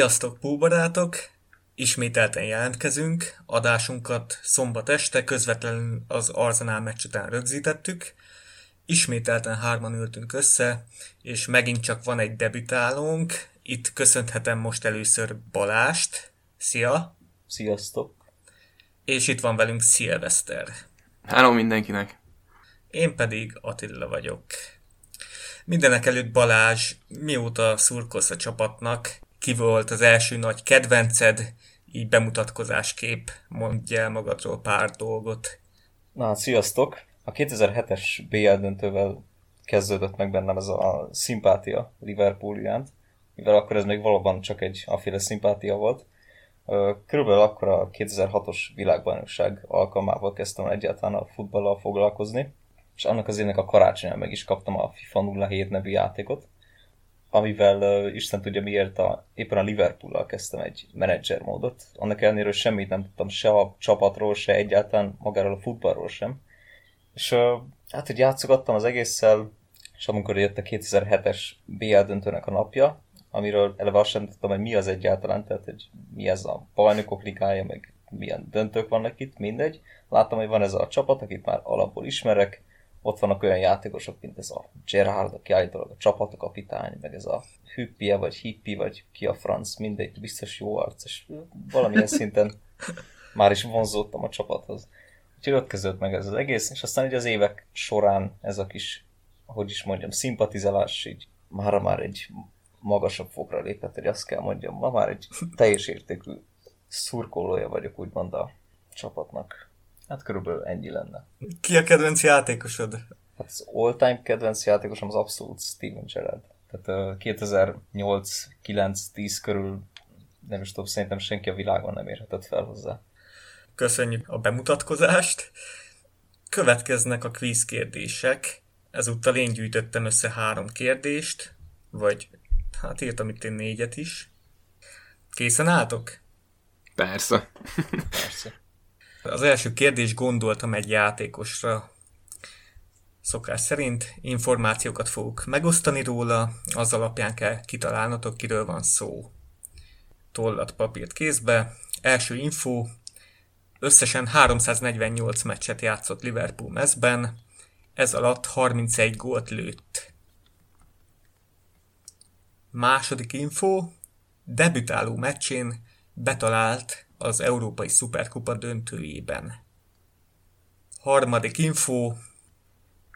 Sziasztok, púbarátok! Ismételten jelentkezünk, adásunkat szombat este közvetlenül az Arzenál meccs után rögzítettük. Ismételten hárman ültünk össze, és megint csak van egy debütálónk. Itt köszönhetem most először Balást. Szia! Sziasztok! És itt van velünk Szilveszter. Hello mindenkinek! Én pedig Attila vagyok. Mindenek előtt Balázs, mióta szurkolsz a csapatnak, ki volt az első nagy kedvenced, így bemutatkozásképp mondja el magadról pár dolgot. Na sziasztok! A 2007-es BL döntővel kezdődött meg bennem ez a szimpátia Liverpool iránt, mivel akkor ez még valóban csak egy aféle szimpátia volt. Körülbelül akkor a 2006-os világbajnokság alkalmával kezdtem egyáltalán a futballal foglalkozni, és annak az évnek a karácsonyán meg is kaptam a FIFA 07 nevű játékot, amivel uh, Isten tudja miért a, éppen a Liverpool-al kezdtem egy menedzser módot. Annak ellenére, semmit nem tudtam se a csapatról, se egyáltalán magáról a futballról sem. És uh, hát, hogy játszogattam az egésszel, és amikor jött a 2007-es BL döntőnek a napja, amiről eleve azt sem tudtam, hogy mi az egyáltalán, tehát hogy mi ez a bajnokok ligája, meg milyen döntők vannak itt, mindegy. Láttam, hogy van ez a csapat, akit már alapból ismerek, ott vannak olyan játékosok, mint ez a Gerhard, aki állítólag a csapatkapitány, meg ez a Hüppie, vagy Hippi, vagy ki a franc, mindegy, biztos jó arc, és valamilyen szinten már is vonzódtam a csapathoz. Úgyhogy ott kezdődött meg ez az egész, és aztán így az évek során ez a kis, hogy is mondjam, szimpatizálás így már már egy magasabb fokra lépett, hogy azt kell mondjam, ma már egy teljes értékű szurkolója vagyok úgymond a csapatnak. Hát körülbelül ennyi lenne. Ki a kedvenc játékosod? Hát az all-time kedvenc játékosom az abszolút Steven Gerrard. Tehát uh, 2008, 9, 10 körül nem is tudom, szerintem senki a világon nem érhetett fel hozzá. Köszönjük a bemutatkozást. Következnek a quiz kérdések. Ezúttal én gyűjtöttem össze három kérdést, vagy hát írtam itt én négyet is. Készen álltok? Persze. Persze. Az első kérdés gondoltam egy játékosra. Szokás szerint információkat fogok megosztani róla, az alapján kell kitalálnotok, kiről van szó. Tollat, papírt kézbe. Első info. Összesen 348 meccset játszott Liverpool mezben, ez alatt 31 gólt lőtt. Második info. Debütáló meccsén betalált az Európai Szuperkupa döntőjében. Harmadik info,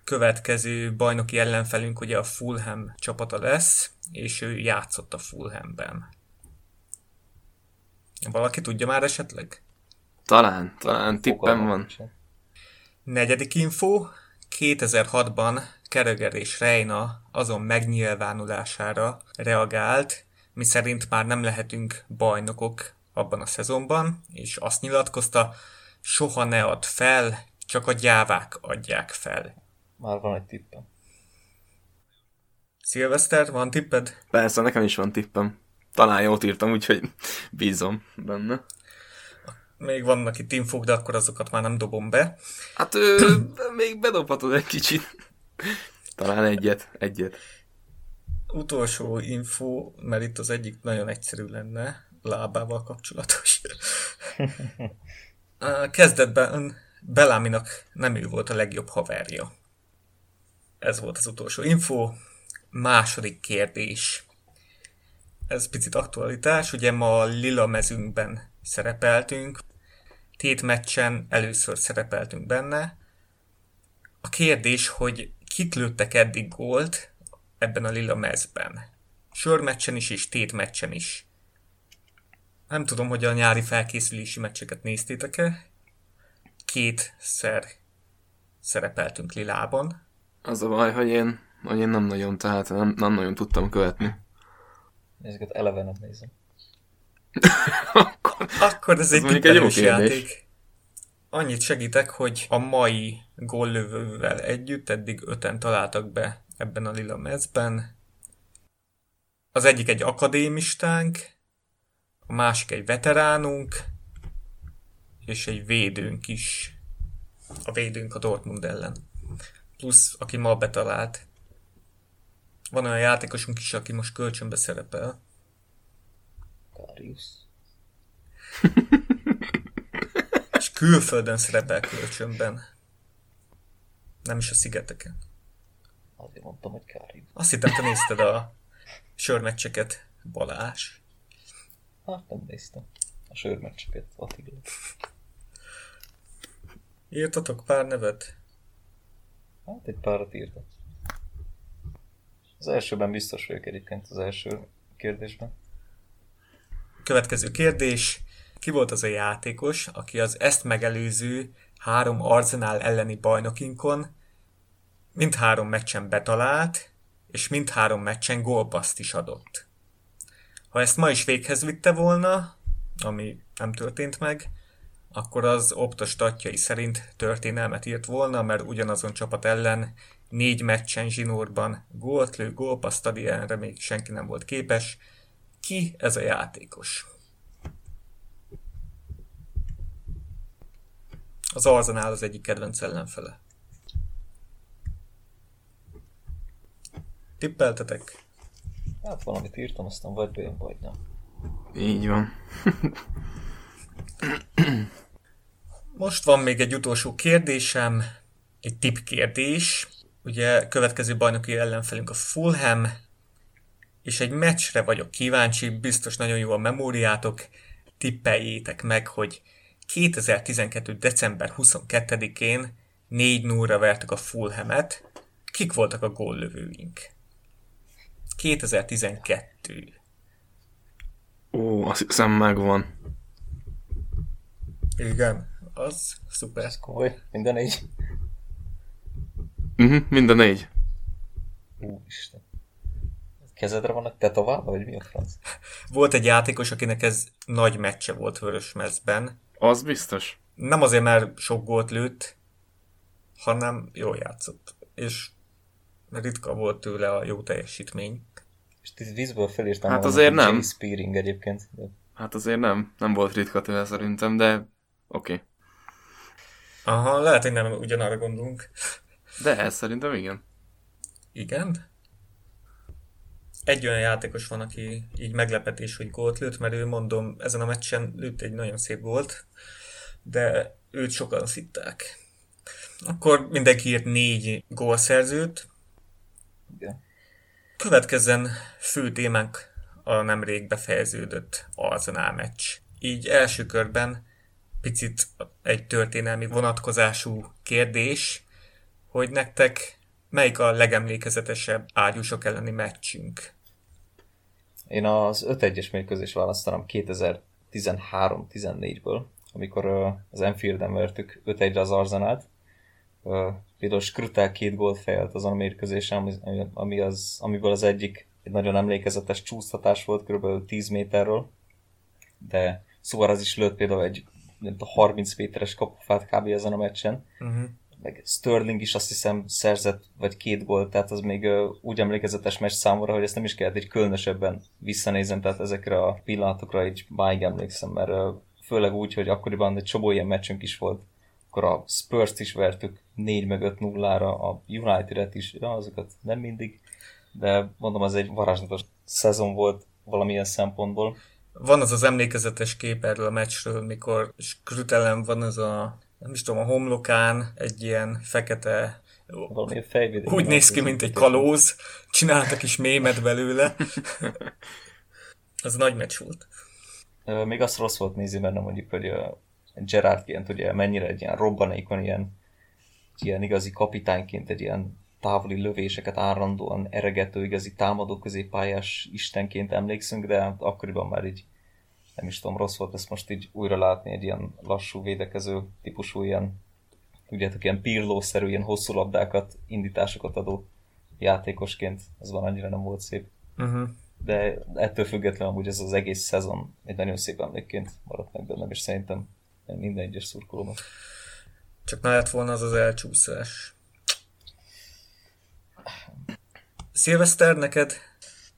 következő bajnoki ellenfelünk ugye a Fulham csapata lesz, és ő játszott a Fulhamben. Valaki tudja már esetleg? Talán, talán tippem van. Negyedik info, 2006-ban Kereger és Reina azon megnyilvánulására reagált, miszerint már nem lehetünk bajnokok abban a szezonban, és azt nyilatkozta, soha ne add fel, csak a gyávák adják fel. Már van egy tippem. Szilveszter, van tipped? Persze, nekem is van tippem. Talán jót írtam, úgyhogy bízom benne. Még vannak itt infók, de akkor azokat már nem dobom be. Hát ö, még bedobhatod egy kicsit. Talán egyet, egyet. Utolsó info, mert itt az egyik nagyon egyszerű lenne lábával kapcsolatos. Kezdetben Beláminak nem ő volt a legjobb haverja. Ez volt az utolsó info. Második kérdés. Ez picit aktualitás, ugye ma a lila mezünkben szerepeltünk. Tét meccsen először szerepeltünk benne. A kérdés, hogy kik lőttek eddig gólt ebben a lila mezben. Sörmeccsen is és tét meccsen is. Nem tudom, hogy a nyári felkészülési meccseket néztétek-e. Kétszer szerepeltünk Lilában. Az a baj, hogy én, hogy én nem nagyon, tehát nem, nem nagyon tudtam követni. Ezeket eleve nem nézem. akkor, akkor ez, ez egy tippelős játék. Annyit segítek, hogy a mai góllövővel együtt eddig öten találtak be ebben a lila mezben. Az egyik egy akadémistánk, a másik egy veteránunk, és egy védőnk is. A védőnk a Dortmund ellen. Plusz, aki ma betalált. Van olyan játékosunk is, aki most kölcsönbe szerepel. Karius. És külföldön szerepel kölcsönben. Nem is a szigeteken. Azért mondtam, hogy Karius. Azt hittem, te nézted a sörmeccseket, Balázs. Hát nem néztem. A sörmeccseket, Attila. Írtatok pár nevet? Hát egy párat írtam. Az elsőben biztos vagyok egyébként az első kérdésben. Következő kérdés. Ki volt az a játékos, aki az ezt megelőző három Arsenal elleni bajnokinkon mindhárom meccsen betalált, és mindhárom meccsen gólpaszt is adott? Ha ezt ma is véghez vitte volna, ami nem történt meg, akkor az Opta statjai szerint történelmet írt volna, mert ugyanazon csapat ellen négy meccsen zsinórban gólt lő, gólpaszt ad, ilyenre még senki nem volt képes. Ki ez a játékos? Az Arzenál az egyik kedvenc ellenfele. Tippeltetek? Hát valamit írtam, aztán vagy bejön, vagy nem. Így van. Most van még egy utolsó kérdésem, egy tipp kérdés. Ugye következő bajnoki ellenfelünk a Fulham, és egy meccsre vagyok kíváncsi, biztos nagyon jó a memóriátok, tippeljétek meg, hogy 2012. december 22-én 4 0 vertük a Fulhamet. Kik voltak a góllövőink? 2012. Ó, azt hiszem megvan. Igen, az szuper. Ez komoly, minden így. Uh-huh, mind a négy. Úristen. Kezedre vannak tetoválva, vagy mi a franc? Volt egy játékos, akinek ez nagy meccse volt vörös mezben. Az biztos. Nem azért, mert sok gólt lőtt, hanem jól játszott. És ritka volt tőle a jó teljesítmény. És vízből felírtam Hát volna, azért nem. Jay Spearing egyébként. De Hát azért nem. Nem volt ritka tőle szerintem, de oké. Okay. Aha, lehet, hogy nem ugyanarra gondolunk. De ez szerintem igen. Igen? Egy olyan játékos van, aki így meglepetés, hogy gólt lőtt, mert ő mondom, ezen a meccsen lőtt egy nagyon szép gólt, de őt sokan szitták. Akkor mindenki írt négy gólszerzőt. Igen. Következzen fő témánk a nemrég befejeződött Arsenal meccs. Így első körben picit egy történelmi vonatkozású kérdés, hogy nektek melyik a legemlékezetesebb ágyúsok elleni meccsünk? Én az 5-1-es mérkőzés választanám 2013-14-ből, amikor az Enfielden vertük 5-1-re az Arzenát. Uh, például Skrutel két gólt fejelt azon a mérkőzésen, ami, ami az, amiből az egyik egy nagyon emlékezetes csúsztatás volt, kb. 10 méterről, de Suarez is lőtt például egy nem tudom, 30 méteres kapufát kb. ezen a meccsen, Uh-huh. meg Sterling is azt hiszem szerzett, vagy két gólt, tehát az még ö, úgy emlékezetes meccs számomra, hogy ezt nem is kellett egy különösebben visszanézem, tehát ezekre a pillanatokra így máig emlékszem, mert ö, főleg úgy, hogy akkoriban egy csomó ilyen meccsünk is volt, akkor a Spurs-t is vertük 4 meg 5 0-ra, a United-et is, ja, azokat nem mindig, de mondom, az egy varázslatos szezon volt valamilyen szempontból. Van az az emlékezetes kép erről a meccsről, mikor Skrutelen van az a, nem is tudom, a homlokán egy ilyen fekete, Valami fejvédő. úgy néz ki, mint egy kalóz, csináltak is mémet belőle. Az nagy meccs volt. Még azt rossz volt nézni benne mondjuk, hogy ö, Gerardként ugye mennyire egy ilyen robbanékon, ilyen, ilyen igazi kapitányként, egy ilyen távoli lövéseket árandóan eregető, igazi támadó középpályás istenként emlékszünk, de akkoriban már így nem is tudom, rossz volt ezt most így újra látni, egy ilyen lassú védekező típusú ilyen, tudjátok, ilyen pirlószerű, ilyen hosszú labdákat, indításokat adó játékosként, az van annyira nem volt szép. Uh-huh. De ettől függetlenül amúgy ez az egész szezon egy nagyon szép emlékként maradt meg bennem, és szerintem minden egyes szurkolónak. Csak ne lett volna az az elcsúszás. Szilveszter, neked?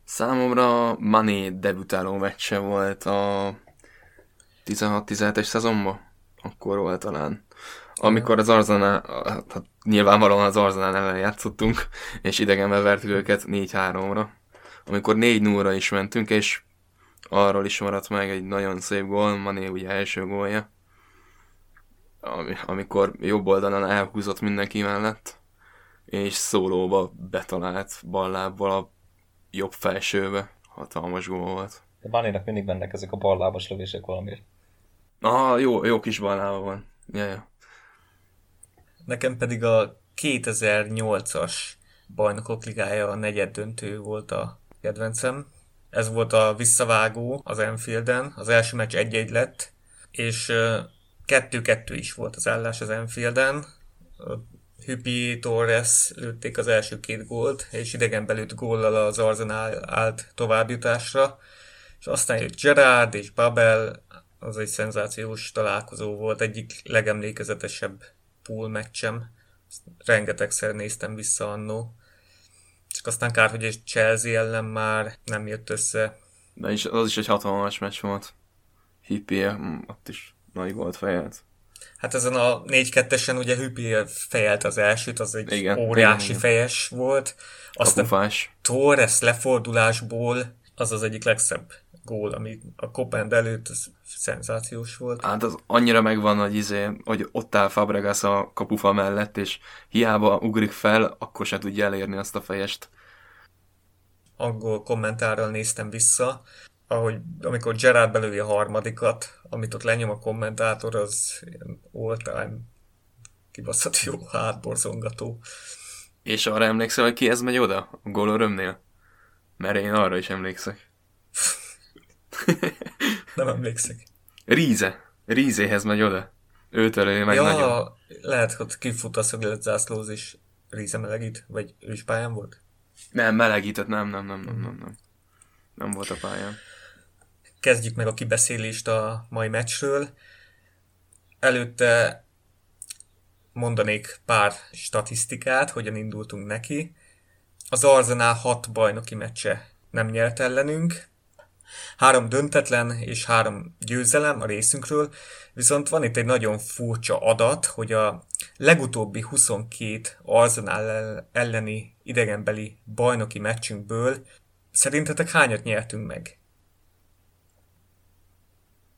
Számomra Mané debütáló meccse volt a 16-17-es szezonban. Akkor volt talán. Amikor az Arzenál, hát nyilvánvalóan az Arzenál ellen játszottunk, és idegenben vertük őket 4-3-ra. Amikor 4-0-ra is mentünk, és arról is maradt meg egy nagyon szép gól, Mané ugye első gólja, amikor jobb oldalon elhúzott mindenki mellett, és szólóba betalált ballábbal a jobb felsőbe. Hatalmas gól volt. De Bánénak mindig mennek ezek a ballábas lövések valamiért. Ah, jó, jó kis ballába van. Ja, ja. Nekem pedig a 2008-as bajnokok ligája a negyed döntő volt a kedvencem. Ez volt a visszavágó az Enfielden. Az első meccs 1-1 lett, és 2-2 is volt az állás az Enfielden. Hüppi, Torres lőtték az első két gólt, és idegen belőtt góllal az Arsenal állt továbbjutásra. És aztán jött Gerard és Babel, az egy szenzációs találkozó volt, egyik legemlékezetesebb pool meccsem. Rengetegszer néztem vissza annó. Csak aztán kár, hogy egy Chelsea ellen már nem jött össze. De is, az is egy hatalmas meccs volt. Hippie, mm, ott is nagy volt fejelt. Hát ezen a 4-2-esen ugye Hüppi fejelt az elsőt, az egy Igen, óriási igen. fejes volt. Aztán Kapufás. Torres lefordulásból az az egyik legszebb gól, ami a Kopend előtt az szenzációs volt. Hát az annyira megvan, hogy, izé, hogy ott áll Fabregas a kapufa mellett, és hiába ugrik fel, akkor se tudja elérni azt a fejest. Angol kommentárral néztem vissza, ahogy amikor Gerard belőli a harmadikat, amit ott lenyom a kommentátor, az ilyen all-time kibaszott jó hátborzongató. És arra emlékszel, hogy ki ez megy oda? A gól örömnél? Mert én arra is emlékszek. Nem emlékszek. Ríze. Rízéhez megy oda. Őt elői meg nagyon. ja, lehet, hogy kifut a szöglet zászlóz és Ríze melegít, vagy ő is pályán volt? Nem, melegített, nem, nem, nem, nem, nem, nem. Nem volt a pályán. Kezdjük meg a kibeszélést a mai meccsről. Előtte mondanék pár statisztikát, hogyan indultunk neki. Az Arsenal hat bajnoki meccse nem nyert ellenünk, három döntetlen és három győzelem a részünkről, viszont van itt egy nagyon furcsa adat, hogy a legutóbbi 22 Arsenal elleni idegenbeli bajnoki meccsünkből szerintetek hányat nyertünk meg?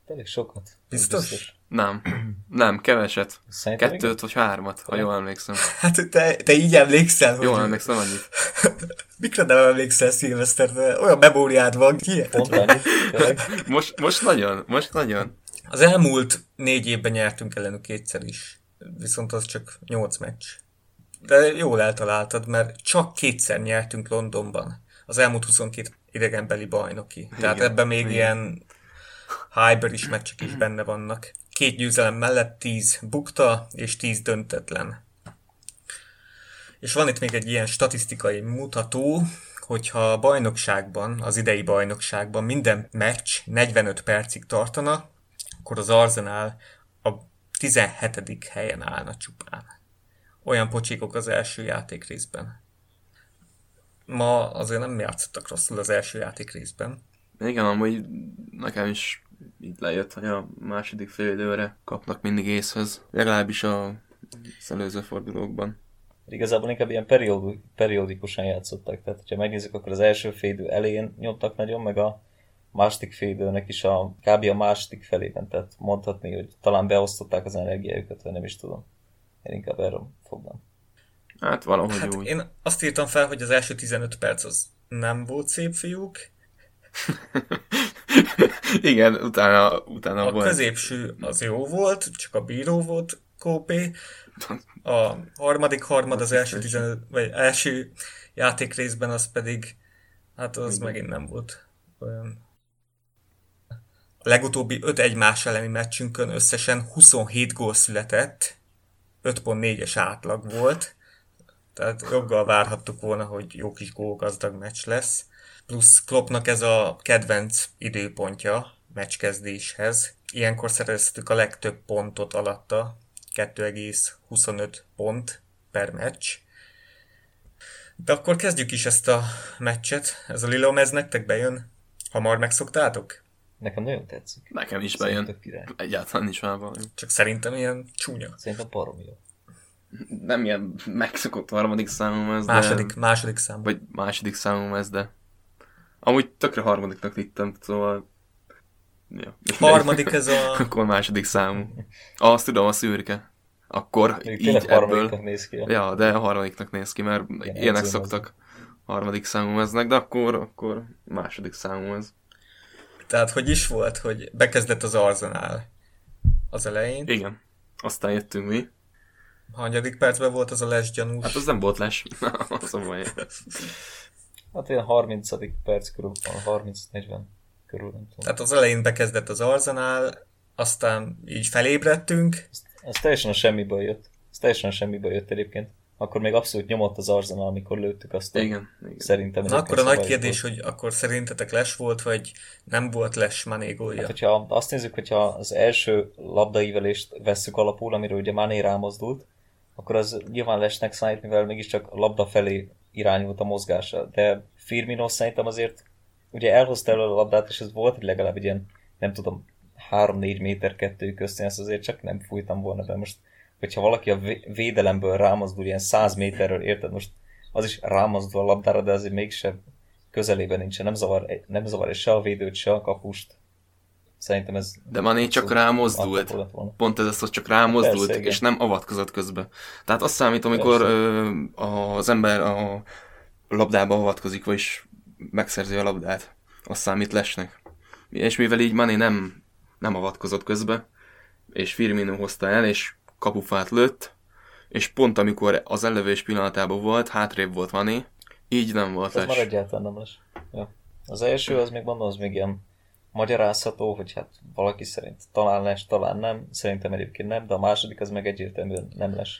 Elég sokat. Biztos? Nem. Nem, keveset. Szerintem Kettőt vagy hármat, ha jól emlékszem. Hát te, te így emlékszel, hogy... Jól emlékszem annyit. Mikre nem emlékszel, Szilveszter? Olyan memóriád van, tényleg. Most, most nagyon, most nagyon. Az elmúlt négy évben nyertünk ellenük kétszer is. Viszont az csak nyolc meccs. De jól eltaláltad, mert csak kétszer nyertünk Londonban. Az elmúlt 22 idegenbeli bajnoki. Tehát Igen, ebben még igen. ilyen hyper is meccsek is benne vannak. Két győzelem mellett 10 bukta és 10 döntetlen. És van itt még egy ilyen statisztikai mutató, hogyha a bajnokságban, az idei bajnokságban minden meccs 45 percig tartana, akkor az Arsenal a 17. helyen állna csupán. Olyan pocsékok az első játék részben. Ma azért nem játszottak rosszul az első játék részben. Igen, amúgy nekem is így lejött, hogy a második fél időre kapnak mindig észhez. Legalábbis a az előző fordulókban. Igazából inkább ilyen periódi, periódikusan játszottak. Tehát, ha megnézzük, akkor az első félidő elején nyomtak nagyon, meg a második félidőnek is a kb. a második felében. Tehát mondhatni, hogy talán beosztották az energiájukat, vagy nem is tudom. Én inkább erről fognám. Hát valahogy Hát úgy. én azt írtam fel, hogy az első 15 perc az nem volt szép fiúk, Igen, utána, utána a volt. középső az jó volt, csak a bíró volt kópé, a harmadik harmad az első 15, vagy első játék részben az pedig, hát az Igen. megint nem volt olyan. A legutóbbi 5 egymás elleni meccsünkön összesen 27 gól született, 5.4-es átlag volt, tehát joggal várhattuk volna, hogy jó kis gólgazdag meccs lesz. Plusz Kloppnak ez a kedvenc időpontja meccskezdéshez. Ilyenkor szereztük a legtöbb pontot alatta, 2,25 pont per meccs. De akkor kezdjük is ezt a meccset. Ez a Lilom, ez nektek bejön? Hamar megszoktátok? Nekem nagyon tetszik. Nekem is bejön. Egyáltalán nincs már valami. Csak szerintem ilyen csúnya. Szerintem baromi jó. Nem ilyen megszokott harmadik számom ez, Második, de... második szám. Vagy második számom ez, de... Amúgy tökre harmadiknak vittem, szóval Ja. Harmadik ez a... Akkor második számú. Azt tudom, a szürke. Akkor Még így ebből... harmadiknak néz ki. Ja, de a harmadiknak néz ki, mert Igen, ilyenek szoktak harmadik számú eznek, de akkor, akkor második számú ez. Tehát hogy is volt, hogy bekezdett az Arzenál az elején. Igen. Aztán jöttünk mi. Hanyadik percben volt az a les gyanús? Hát az nem volt les. az a baj. Hát ilyen 30. perc körül, 30-40 körül, nem tudom. Tehát az elején bekezdett az Arzenál, aztán így felébredtünk, Ez teljesen a semmiből jött. Ez teljesen a semmiből jött egyébként. Akkor még abszolút nyomott az Arsenal, amikor lőttük azt. a- Igen. igen. Szerintem. Na akkor a nagy kérdés, volt. hogy akkor szerintetek les volt, vagy nem volt les Mané gólja? Hát, hogyha azt nézzük, hogyha az első labdaívelést vesszük alapul, amiről ugye Mané rámozdult, akkor az nyilván lesnek számít, mivel mégiscsak a labda felé irányult a mozgása. De Firmino szerintem azért ugye elhozta elő a labdát, és ez volt hogy legalább egy ilyen, nem tudom, 3-4 méter kettő közt, ezt azért csak nem fújtam volna be most. Hogyha valaki a vé- védelemből rámozdul ilyen 100 méterről, érted, most az is rámozdul a labdára, de azért mégsem közelében nincsen, nem zavar, nem zavar se a védőt, se a kapust. Szerintem ez... De Mané csak rámozdult. Pont ez az, hogy csak rámozdult, Persze, igen. és nem avatkozott közbe. Tehát azt számít, amikor ö, az ember a labdába avatkozik, vagyis megszerzi a labdát. Azt számít lesnek. És mivel így Mané nem, nem avatkozott közbe, és Firmino hozta el, és kapufát lőtt, és pont amikor az ellövés pillanatában volt, hátrébb volt Mané, így nem volt Ez már les. egyáltalán nem lesz. Ja. Az első, az még mondom, az még ilyen magyarázható, hogy hát valaki szerint talán lesz, talán nem. Szerintem egyébként nem, de a második az meg egyértelműen nem lesz.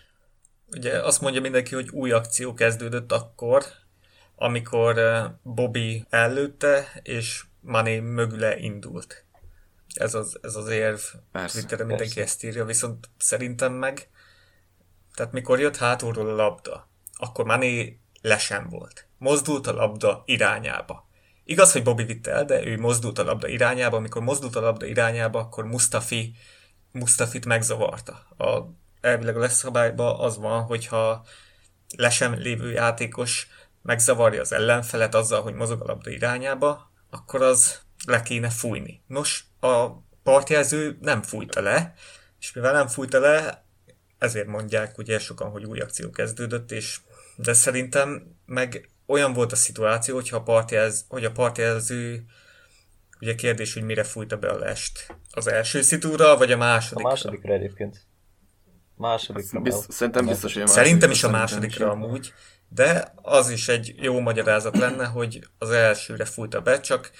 Ugye azt mondja mindenki, hogy új akció kezdődött akkor, amikor eh, Bobby ellőtte, és Mané mögüle indult. Ez az, ez az érv. Persze, Twitteren mindenki persze. ezt írja, viszont szerintem meg, tehát mikor jött hátulról a labda, akkor Mané lesen volt. Mozdult a labda irányába. Igaz, hogy Bobby vitte el, de ő mozdult a labda irányába. Amikor mozdult a labda irányába, akkor Mustafi, Mustafit megzavarta. A, elvileg a leszabályban az van, hogyha lesen lévő játékos megzavarja az ellenfelet azzal, hogy mozog a labda irányába, akkor az le kéne fújni. Nos, a partjelző nem fújta le, és mivel nem fújta le, ezért mondják ugye sokan, hogy új akció kezdődött, és de szerintem meg olyan volt a szituáció, hogyha a partjelz, hogy a partjelző ugye kérdés, hogy mire fújta be a lest. Az első szitúra, vagy a A másodikra? másodikra egyébként. Másodikra. Mert- szerintem biztos, hogy a Szerintem is a másodikra, másodikra amúgy, de az is egy jó magyarázat lenne, hogy az elsőre fújta be, csak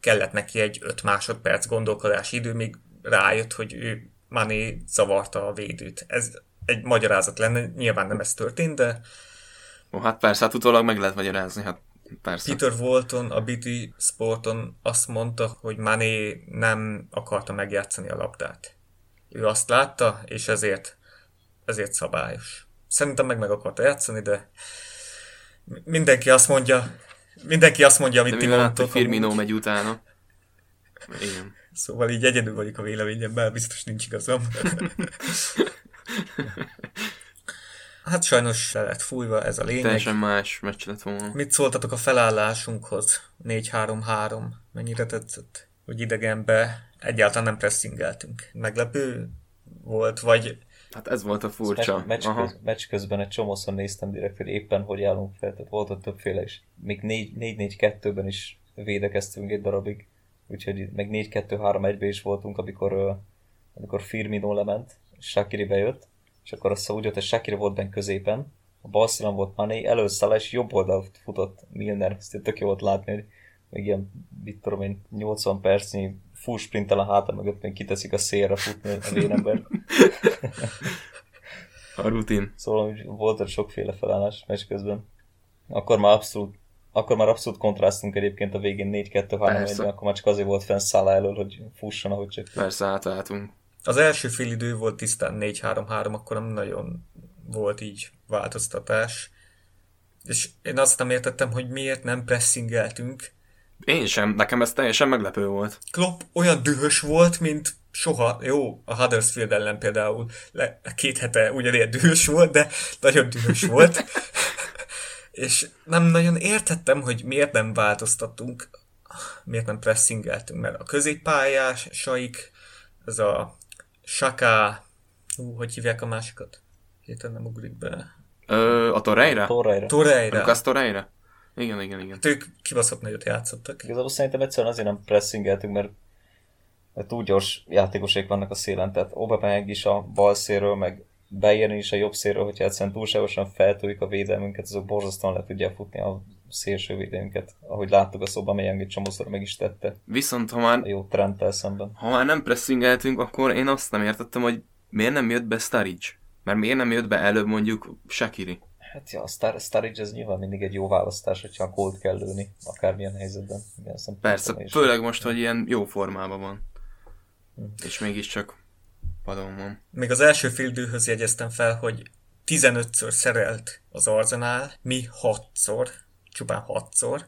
kellett neki egy 5 másodperc gondolkodási idő, míg rájött, hogy ő Mané zavarta a védőt. Ez egy magyarázat lenne, nyilván nem ez történt, de Ó, hát persze, hát utólag meg lehet magyarázni, hát persze. Peter Walton a BT Sporton azt mondta, hogy Mané nem akarta megjátszani a labdát. Ő azt látta, és ezért, ezért szabályos. Szerintem meg meg akarta játszani, de mindenki azt mondja, mindenki azt mondja, amit De ti hogy mondtok. Firmino amúgy. megy utána. Igen. Szóval így egyedül vagyok a véleményemben, biztos nincs igazam. hát sajnos le lett fújva, ez a lényeg. Teljesen más meccs lett volna. Mit szóltatok a felállásunkhoz? 4-3-3. Mennyire tetszett? Hogy idegenbe egyáltalán nem pressingeltünk. Meglepő volt, vagy Hát ez volt a furcsa. Meccs, meccs, köz, meccs közben egy csomószor néztem direkt, hogy éppen hogy állunk fel, tehát volt ott többféle is. Még 4-4-2-ben is védekeztünk egy darabig, úgyhogy meg 4-2-3-1-ben is voltunk, amikor, amikor Firmino lement, és Shakiri bejött, és akkor azt úgy hogy Shakiri volt benne középen, a bal volt Mané, először és jobb oldalt futott Milner, ezt tök jó volt látni, hogy még ilyen, mit tudom én, 80 percnyi full sprintel a háta mögött, még kiteszik a szélre futni a vénember. A rutin. Szóval volt ott sokféle felállás meccs közben. Akkor már abszolút akkor már abszolút kontrasztunk egyébként a végén 4-2-3 Persze.1 akkor már csak azért volt fenn Szála elől, hogy fusson, ahogy csak. Persze átálltunk. Az első fél idő volt tisztán 4-3-3, akkor nem nagyon volt így változtatás. És én azt nem értettem, hogy miért nem pressingeltünk. Én sem, nekem ez teljesen meglepő volt. Klopp olyan dühös volt, mint soha. Jó, a Huddersfield ellen például le, két hete ugyanilyen dühös volt, de nagyon dühös volt. és nem nagyon értettem, hogy miért nem változtattunk. miért nem pressingeltünk, mert a középpályásaik, ez a Saka, hú, hogy hívják a másikat? Héten nem ugrik be. Ö, a Torreira? Torreira. Torreira. Lucas Torreira? Igen, igen, igen. Hát ők kibaszott nagyot játszottak. Igazából szerintem egyszerűen azért nem pressingeltünk, mert, mert túl gyors játékosék vannak a szélen, tehát Aubameyang is a bal szélről, meg Bayern is a jobb szélről, hogyha egyszerűen túlságosan feltúlik a védelmünket, azok borzasztóan le tudják futni a szélső védelmünket. Ahogy láttuk, a Aubameyang egy csomószor meg is tette Viszont ha már, a jó trendtel szemben. ha már nem pressingeltünk, akkor én azt nem értettem, hogy miért nem jött be Sturridge? Mert miért nem jött be előbb mondjuk Shakiri? Hát ja, a Star- Sturridge ez nyilván mindig egy jó választás, hogyha a gólt kell lőni, akármilyen helyzetben. Igen, Persze, főleg most, hogy ilyen jó formában van. És mégiscsak padon van. Még az első fildőhöz jegyeztem fel, hogy 15-ször szerelt az Arzenál, mi 6-szor, csupán 6-szor.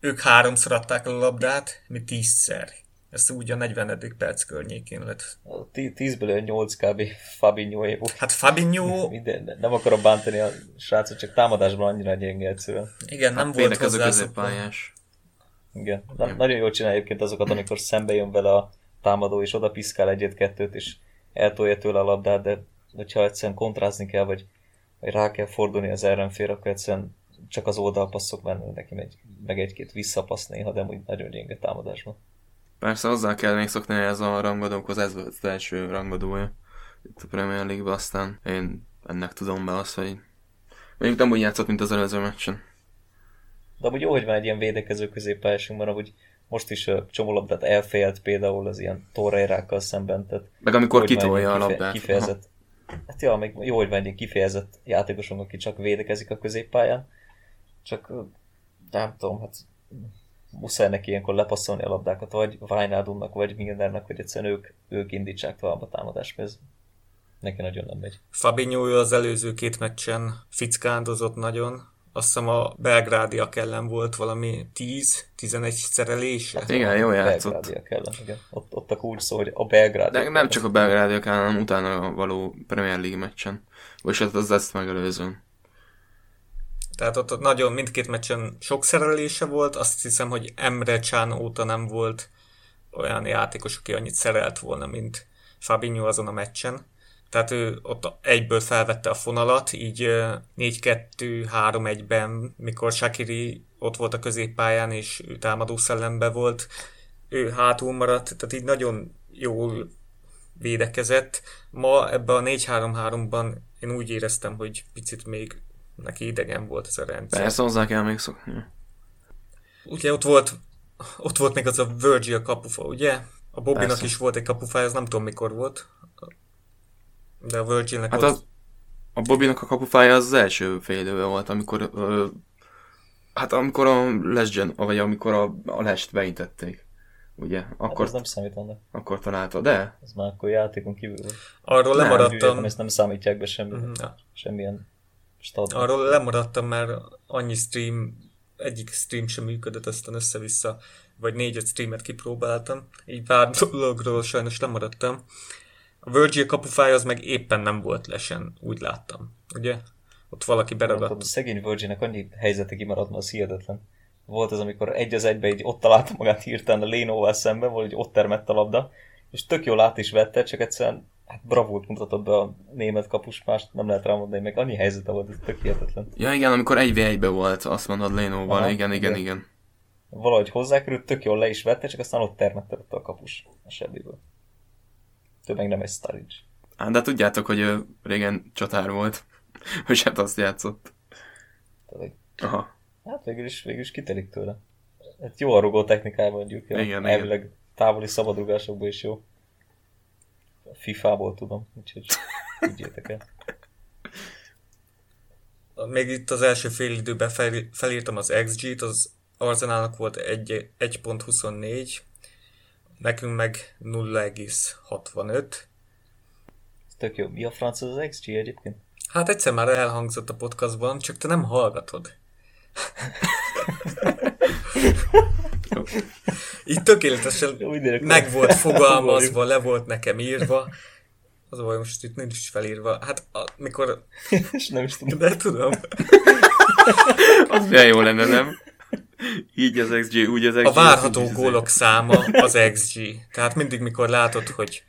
Ők háromszor adták a labdát, mi 10-szer. Ez úgy a 40. perc környékén lett. A tí- 10-ből 8 kb. Fabinho volt. Hát Fabinho, Minden, nem akarom bántani a srácot, csak támadásban annyira gyenge egyszerűen. igen, nem Hát volt védekező hozzászokva. középpályás. Igen. Na, nagyon jól csinál egyébként azokat, amikor szembe jön vele a támadó, és oda piszkál egyet-kettőt, és eltolja tőle a labdát, de hogyha egyszerűen kontrázni kell, vagy, vagy rá kell fordulni az ellenfél, akkor egyszerűen csak az oldalpasszok mennek neki, megy, meg egy-két visszapassz néha, de úgy nagyon gyenge támadásban. Persze hozzá kell még szokni ez a rangadókhoz, ez volt az első rangadója itt a Premier League-ben, aztán én ennek tudom be azt, hogy mondjuk nem úgy játszott, mint az előző meccsen. De amúgy jó, hogy van egy ilyen védekező középpályásunk, ahogy most is a csomó labdát elfélt például az ilyen torreirákkal szemben, tehát Meg amikor hogy kitolja a labdát. Kifejezett. Hát ja, még jó, hogy van egy kifejezett játékosunk, aki csak védekezik a középpályán. Csak nem tudom, hát muszáj neki ilyenkor lepasszolni a labdákat, vagy Wijnaldumnak, vagy Milnernek, hogy egyszerűen ők, ők indítsák tovább a támadást, mert ez neki nagyon nem megy. Fabinho ő az előző két meccsen fickándozott nagyon. Azt hiszem a belgrádiak ellen volt valami 10-11 szerelése. Igen, jó játszott. Belgrádiak ellen, igen. Ott, ott a kulcs szó, hogy a Belgrádiak De nem csak a belgrádiak, hanem utána a való Premier League meccsen. Vagyis hát az ezt megelőzőn. Tehát ott, nagyon mindkét meccsen sok szerelése volt, azt hiszem, hogy Emre Can óta nem volt olyan játékos, aki annyit szerelt volna, mint Fabinho azon a meccsen. Tehát ő ott egyből felvette a fonalat, így ö, 4-2-3-1-ben, mikor Shakiri ott volt a középpályán, és ő támadó szellembe volt, ő hátul maradt, tehát így nagyon jól védekezett. Ma ebben a 4-3-3-ban én úgy éreztem, hogy picit még neki idegen volt ez a rendszer. Persze hozzá kell még szokni. Ugye ott volt, ott volt még az a Virgil kapufa, ugye? A Bobbynak Persze. is volt egy kapufája, ez nem tudom mikor volt. De a Virgilnek Hát ott... az, a Bobinak a kapufája az, az első fél időben volt, amikor ö, hát amikor a Lesgen, vagy amikor a, a Lest beintették. Ugye? Hát Akkor, ez nem számít annak. akkor találta, de Ez már akkor játékon kívül volt. Arról Nem, lemaradtam, ezt nem számítják be semmi, ja. semmilyen stad. arról lemaradtam, mert annyi stream, egyik stream sem működött, aztán össze-vissza, vagy négy-öt streamet kipróbáltam, így pár dologról sajnos lemaradtam. A Virgil kapufája az meg éppen nem volt lesen, úgy láttam, ugye? Ott valaki beragadt. a szegény Virginnek annyi helyzete kimaradt, az hihetetlen. Volt az, amikor egy az egybe így ott találta magát hirtelen a Lénóval szemben, vagy ott termett a labda, és tök jól át is vette, csak egyszerűen hát bravúrt mutatott be a német kapus, mást nem lehet rámondani, meg annyi helyzete volt, ez tök hihetetlen. Ja igen, amikor egy v 1 volt, azt mondod Lénóval, Aha, igen, igen, igen. igen. Valahogy hozzákerült, tök jól le is vette, csak aztán ott termette ott a kapus a semmiből. Több meg nem egy Sturridge. Hát, de tudjátok, hogy ő régen csatár volt, hogy hát azt játszott. Tehát, Aha. Hát végül is, végül is kitelik tőle. Hát jó a rugó technikája mondjuk. Igen, Elvileg távoli szabadrugásokból is jó. A FIFA-ból tudom, úgyhogy tudjátok el. Még itt az első fél időben fel, felírtam az XG-t, az Arzenálnak volt egy- 1.24, nekünk meg 0,65. Ez tök jó. Mi a franc az XG egyébként? Hát egyszer már elhangzott a podcastban, csak te nem hallgatod. Így tökéletesen meg volt fogalmazva, le volt nekem írva. Az a baj, most itt nincs is felírva. Hát a, mikor... És nem is tudom. De tudom. Az milyen jó lenne, nem? Így az XG, úgy az XG. A várható az gólok száma az XG. Tehát mindig, mikor látod, hogy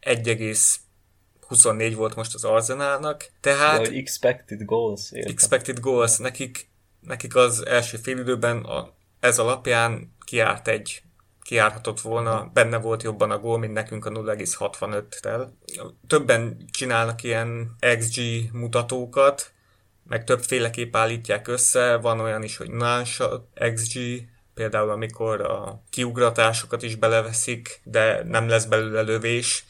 1,24 volt most az Arsenalnak, De tehát hogy expected goals, értem. expected goals, nekik, nekik az első félidőben a, ez alapján kiárt egy kiárhatott volna, benne volt jobban a gól, mint nekünk a 0,65-tel. Többen csinálnak ilyen XG mutatókat, meg többféleképp állítják össze, van olyan is, hogy non-shot XG, például amikor a kiugratásokat is beleveszik, de nem lesz belőle lövés.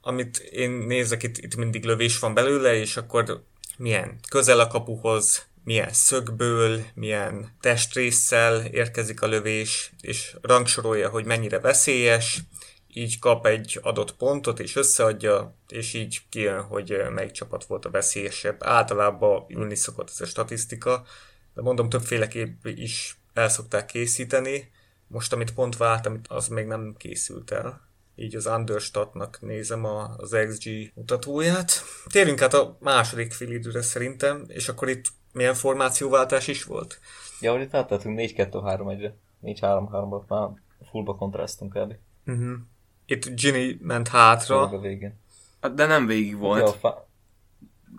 Amit én nézek, itt, itt mindig lövés van belőle, és akkor milyen közel a kapuhoz, milyen szögből, milyen testrészsel érkezik a lövés, és rangsorolja, hogy mennyire veszélyes, így kap egy adott pontot, és összeadja, és így kijön, hogy melyik csapat volt a veszélyesebb. Általában ülni szokott ez a statisztika, de mondom, többféleképp is el szokták készíteni. Most, amit pont vártam, az még nem készült el. Így az Understatnak nézem a, az XG mutatóját. Térjünk át a második félidőre szerintem, és akkor itt milyen formációváltás is volt? Ja, hogy itt áttáltunk 4-2-3-1-re. 4-3-3-ba már fullba kontrasztunk kb. Uh-huh. Itt Ginny ment hátra. A végén. Hát, De nem végig Ja, a volt. fa...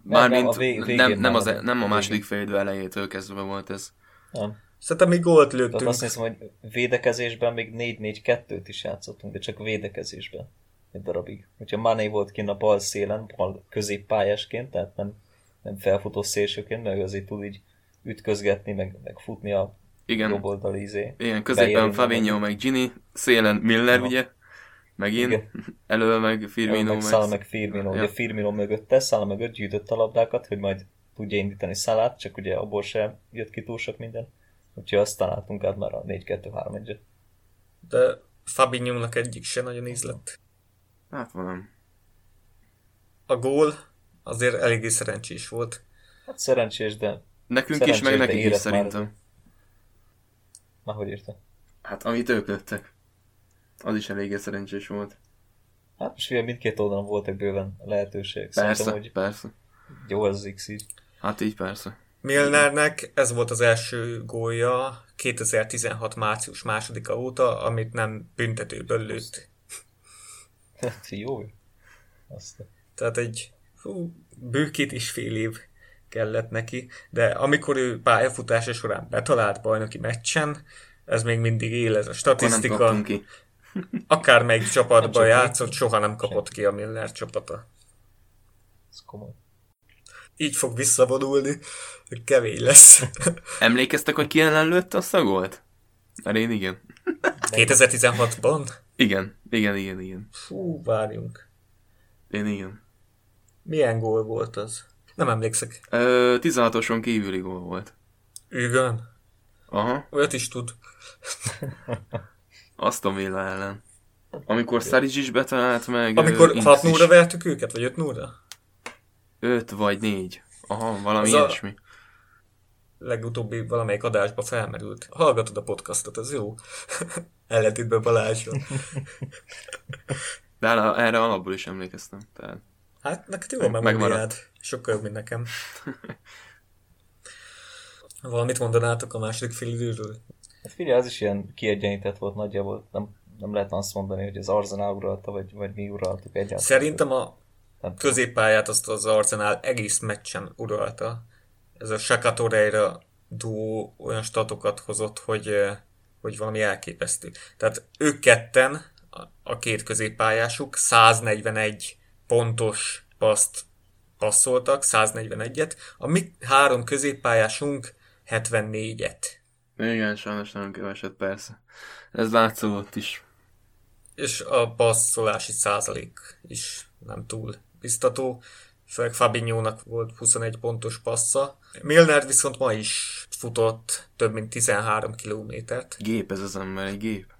Mármint a vég- végén nem, nem, már az, a- nem a második végén. félidő elejétől kezdve volt ez. Nem. Szerintem még gólt Tehát lőttünk. azt hiszem, hogy védekezésben még 4-4-2-t is játszottunk, de csak védekezésben egy darabig. Hogyha Mané volt kint a bal szélen, bal középpályásként, tehát nem, nem felfutó szélsőként, meg azért tud így ütközgetni, meg, meg futni a Igen. jobb oldali izé. Igen, középen Fabinho meg- meg Gini, szélen Miller, Aha. ugye? Megint, Igen. elől meg Firmino, meg Szala meg Firmino. Ja. Ugye Firmino mögötte, Szala mögött gyűjtött a labdákat, hogy majd tudja indítani Szalát, csak ugye abból sem jött ki túl sok minden. Úgyhogy azt találtunk át már a 4-2-3-1-et. De Fabinho-nak egyik se nagyon ízlett. Hát valami. A gól azért eléggé szerencsés volt. Hát szerencsés, de Nekünk is, meg Szerencsés, nekik is már szerintem. már hogy írta? Hát amit ők lőttek. Az is eléggé szerencsés volt. Hát most ugye mindkét oldalon voltak bőven lehetőségek. Persze, Szerintem, hogy persze. jó az az X így. Hát így persze. Milnernek ez volt az első gólja 2016. március másodika óta, amit nem büntetőből lőtt. Hát jó. Tehát egy hú, bő két és fél év kellett neki, de amikor ő pályafutása során betalált bajnoki meccsen, ez még mindig él ez a statisztika. ki. Akármelyik csapatban játszott, soha nem kapott ki a Milner csapata. ez komoly. Így fog visszavonulni, kemény lesz. Emlékeztek, hogy ki ellen lőtt azt a gólt? Mert én igen. 2016-ban? Igen, igen, igen, igen. Fú, várjunk. Én igen. Milyen gól volt az? Nem emlékszek. Ö, 16-oson kívüli gól volt. Ügön? Aha, Olyat is tud. Aston Villa ellen. Amikor Szaric is betalált meg... Amikor ö, 6 Inks is. 0 vertük őket, vagy 5 0 Öt vagy négy. Aha, valami Az a- ilyesmi. Legutóbbi valamelyik adásba felmerült. Hallgatod a podcastot, ez jó. Ellentétben Balázsra. De erre, alapból is emlékeztem. Tehát. Hát neked jó a Meg- megmaradt. Sokkal jobb, mint nekem. Valamit mondanátok a második fél időről? Hát figyelj, az is ilyen kiegyenített volt nagyjából. Nem, nem lehet azt mondani, hogy az Arsenal uralta, vagy, vagy mi uraltuk egyáltalán. Szerintem a Nem középpályát azt az Arsenal egész meccsen uralta. Ez a Saka Torreira duó olyan statokat hozott, hogy, eh, hogy valami elképesztő. Tehát ők ketten, a- a két középpályásuk 141 pontos paszt passzoltak, 141-et, a mi három középpályásunk 74-et. Igen, sajnos nagyon keveset, persze. Ez látszódott is. és a passzolási százalék is nem túl biztató. Főleg Fabinho-nak volt 21 pontos passza. Milner viszont ma is futott több mint 13 kilométert. Gép ez az ember, egy gép.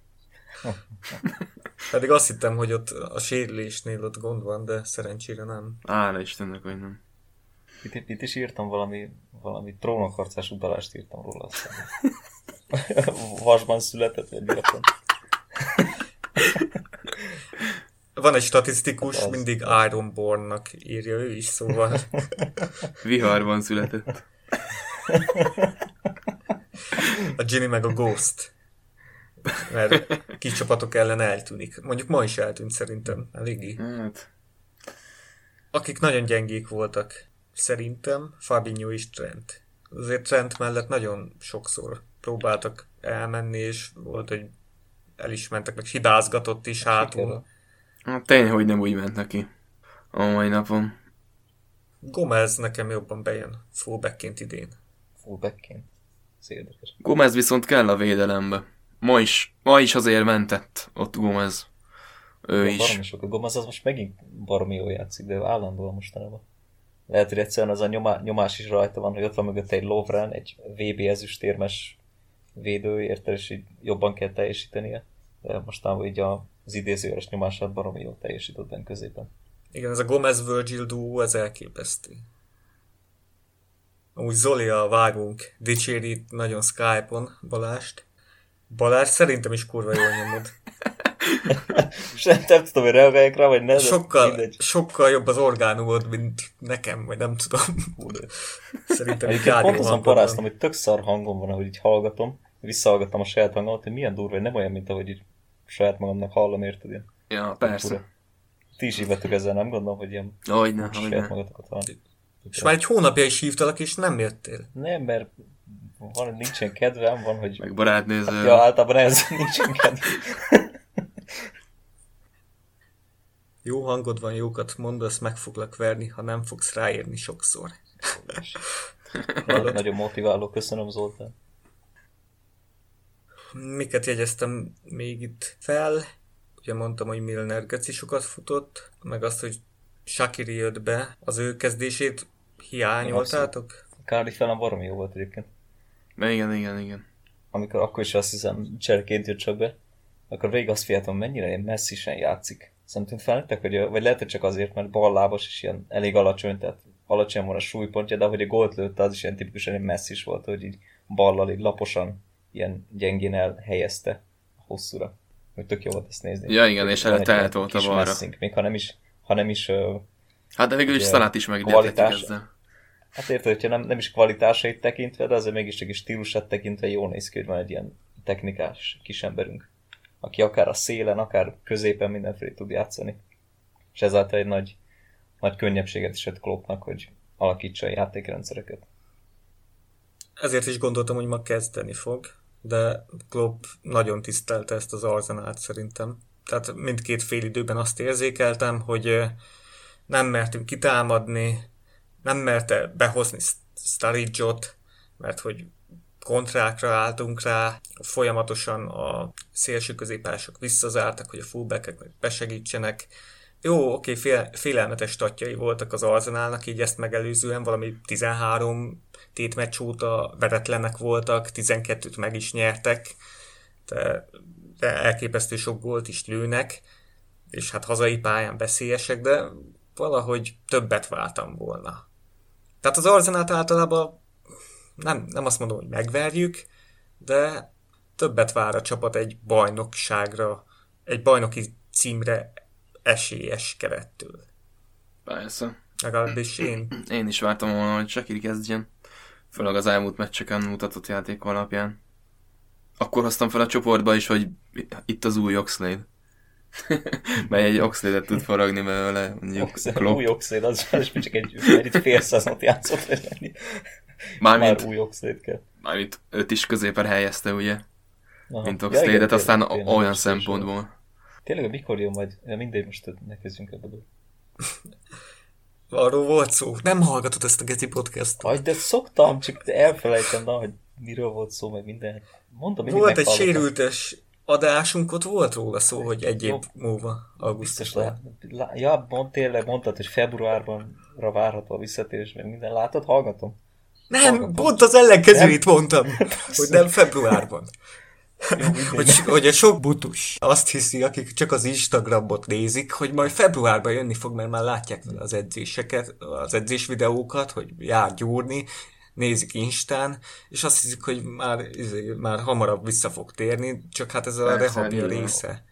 Pedig azt hittem, hogy ott a sérülésnél ott gond van, de szerencsére nem. Ára Istennek, hogy nem. Itt, itt is írtam valami, valami trónokharcás utalást írtam róla. Aztán. Vasban született, vagy mi. Van egy statisztikus, Az- mindig Ironbornnak írja ő is, szóval Viharban született. A Ginny meg a Ghost. Mert kis csapatok ellen eltűnik. Mondjuk ma is eltűnt szerintem, eléggé. Hát, Akik nagyon gyengék voltak, szerintem Fabinho és Trent. Azért Trent mellett nagyon sokszor próbáltak elmenni, és volt, hogy el is mentek, meg hibázgatott is hátul. Hát tényleg, hogy nem úgy ment neki a mai napon. Gomez nekem jobban bejön fullbackként idén. Fullbackként. Ez érdekes. Gomez viszont kell a védelembe. Ma is, ma is azért mentett ott Gomez. Ő is. Baromi sok. A Gomez az most megint baromi jól játszik, de állandóan mostanában. Lehet, hogy egyszerűen az a nyomá, nyomás is rajta van, hogy ott van mögött egy Lovren, egy VB ezüstérmes védő, érted, és így jobban kell teljesítenie. De mostanában így a, az idézőjeles nyomását baromi jól teljesített benne középen. Igen, ez a Gomez-Virgil duó, ez elképesztő. Amúgy Zoli a vágunk dicséri nagyon Skype-on Balást. Balázs szerintem is kurva jól nyomod. És nem, tudom, hogy reagáljak rá, vagy ne, Sokkal, mindegy. sokkal jobb az orgánumod, mint nekem, vagy nem tudom. Szerintem kádi pont azon paráztam, hogy tök szar hangom van, ahogy így hallgatom, visszahallgattam a saját hangomat, hogy milyen durva, hogy nem olyan, mint ahogy így saját magamnak hallom, érted? Ilyen Ja, persze. fura. Ti is így vettek ezzel, nem gondolom, hogy ilyen Hogyne, saját hogyne. magatokat van. És már egy hónapja is hívtalak, és nem jöttél. Nem, mert van, hogy nincsen kedvem, van, hogy... Meg barátnéző. Ja, általában ez nincsen kedvem. Jó hangod van, jókat mondasz, meg foglak verni, ha nem fogsz ráérni sokszor. Nagyon motiváló, köszönöm Zoltán. Miket jegyeztem még itt fel? Ugye mondtam, hogy Milner Geci sokat futott, meg azt, hogy Shakiri jött be. Az ő kezdését hiányoltátok? Cardiff ellen baromi jó volt egyébként. Igen, igen, igen. Amikor akkor is azt hiszem csereként jött csak be, akkor végig azt figyeltem, mennyire ilyen messzisen játszik. Szerintem felnőttek, hogy, vagy lehet, hogy csak azért, mert ballábas és ilyen elég alacsony, tehát alacsony van a súlypontja, de ahogy a gólt lőtte, az is ilyen tipikusan ilyen messzis volt, hogy így ballal így laposan, ilyen gyengén elhelyezte a hosszúra. Hogy tök jó volt ezt nézni. Ja, igen, és egy ilyen tehetolta kis balra. messzink, még ha nem is, ha nem is Hát de végül is Szalát is megdértetik ezzel. Hát érted, hogyha nem, nem is kvalitásait tekintve, de azért mégiscsak is stílusát tekintve jó néz ki, hogy van egy ilyen technikás kisemberünk, aki akár a szélen, akár középen mindenféle tud játszani. És ezáltal egy nagy, nagy könnyebbséget is ad Kloppnak, hogy alakítsa a játékrendszereket. Ezért is gondoltam, hogy ma kezdeni fog, de Klopp nagyon tisztelte ezt az arzenát szerintem. Tehát mindkét fél időben azt érzékeltem, hogy nem mertünk kitámadni, nem merte behozni Sturridge-ot, mert hogy kontrákra álltunk rá, folyamatosan a szélső középások visszazártak, hogy a fullbackek besegítsenek. Jó, oké, fél, félelmetes statjai voltak az Arzenálnak, így ezt megelőzően valami 13 tétmeccs óta veretlenek voltak, 12-t meg is nyertek, de, de elképesztő sok gólt is lőnek, és hát hazai pályán veszélyesek, de valahogy többet váltam volna. Tehát az Arzenát általában nem, nem azt mondom, hogy megverjük, de többet vár a csapat egy bajnokságra, egy bajnoki címre esélyes kerettől. Persze. Legalábbis én. Én is vártam volna, hogy Shakiri kezdjen. Főleg az elmúlt meccseken mutatott játék alapján. Akkor hoztam fel a csoportba is, hogy itt az új Oxlade. Mely egy Oxlade-et tud faragni belőle, mondjuk Oxlade, Klopp. új Oxlade, az is csak egy, mert itt fél szezont játszott lenni. Mármint, Már új Oxlade kell. mármint őt is középen helyezte, ugye? Aha. Mint Ja, Oxlade-et, igen, aztán tényleg, olyan Oxlade is szempontból. Tényleg, mikor jön majd? Ja, mindegy, most ne kezdjünk ebbe. Arról volt szó. Nem hallgatod ezt a Geti podcastot. Aj, de szoktam, csak elfelejtem, na, hogy miről volt szó, meg minden. Mondom, mindig Volt egy sérültes adásunk, ott volt róla szó, hogy egy év múlva, augusztusban. Ja, mond, tényleg mondtad, hogy februárban várható a visszatérés, meg minden. Látod, hallgatom. Nem, Hallgatom. pont az ellenkezőjét mondtam, hogy nem februárban. Jó. Hogy, hogy a sok butus azt hiszi, akik csak az Instagramot nézik, hogy majd februárban jönni fog, mert már látják az edzéseket, az edzés videókat, hogy jár gyúrni, nézik Instán, és azt hiszik, hogy már, izé, már hamarabb vissza fog térni, csak hát ez a rehabja része.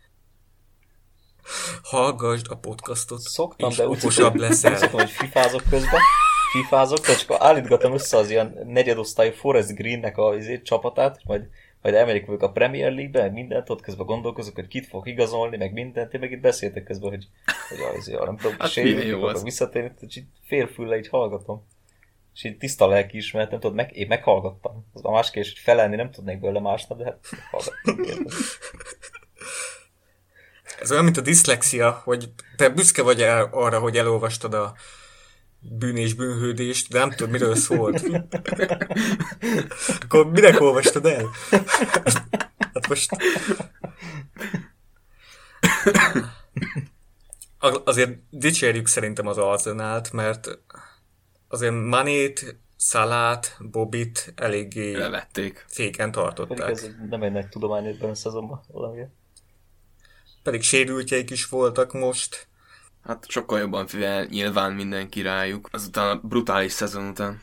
Hallgasd a podcastot, Szoktam, és de okosabb leszel. Szoktam, hogy fifázok közben. fifázok, csak állítgatom össze az ilyen negyedosztályú Forest Greennek a izé, csapatát, majd, majd elmegyek velük a Premier League-be, meg mindent, ott közben gondolkozok, hogy kit fog igazolni, meg mindent, én meg itt beszéltek közben, hogy, hogy az, izé, nem tudom, Hát az. visszatérni, és így félfülle így hallgatom. És így tiszta lelki ismeretem, tudod, meg, én meghallgattam. Az a más kérdés, hogy felelni nem tudnék belőle másnap, de hát meghallgattam. érted? Ez olyan, mint a diszlexia, hogy te büszke vagy el arra, hogy elolvastad a bűn és bűnhődést, de nem tudod, miről szólt. Akkor minek olvastad el? Hát most... Azért dicsérjük szerintem az Arzenát, mert azért Manét, Szalát, Bobit eléggé Levették. féken tartották. ez nem egy nagy tudomány ebben a szezonban valami. Pedig sérültjeik is voltak most. Hát sokkal jobban figyel nyilván mindenki rájuk. Azután a brutális szezon után.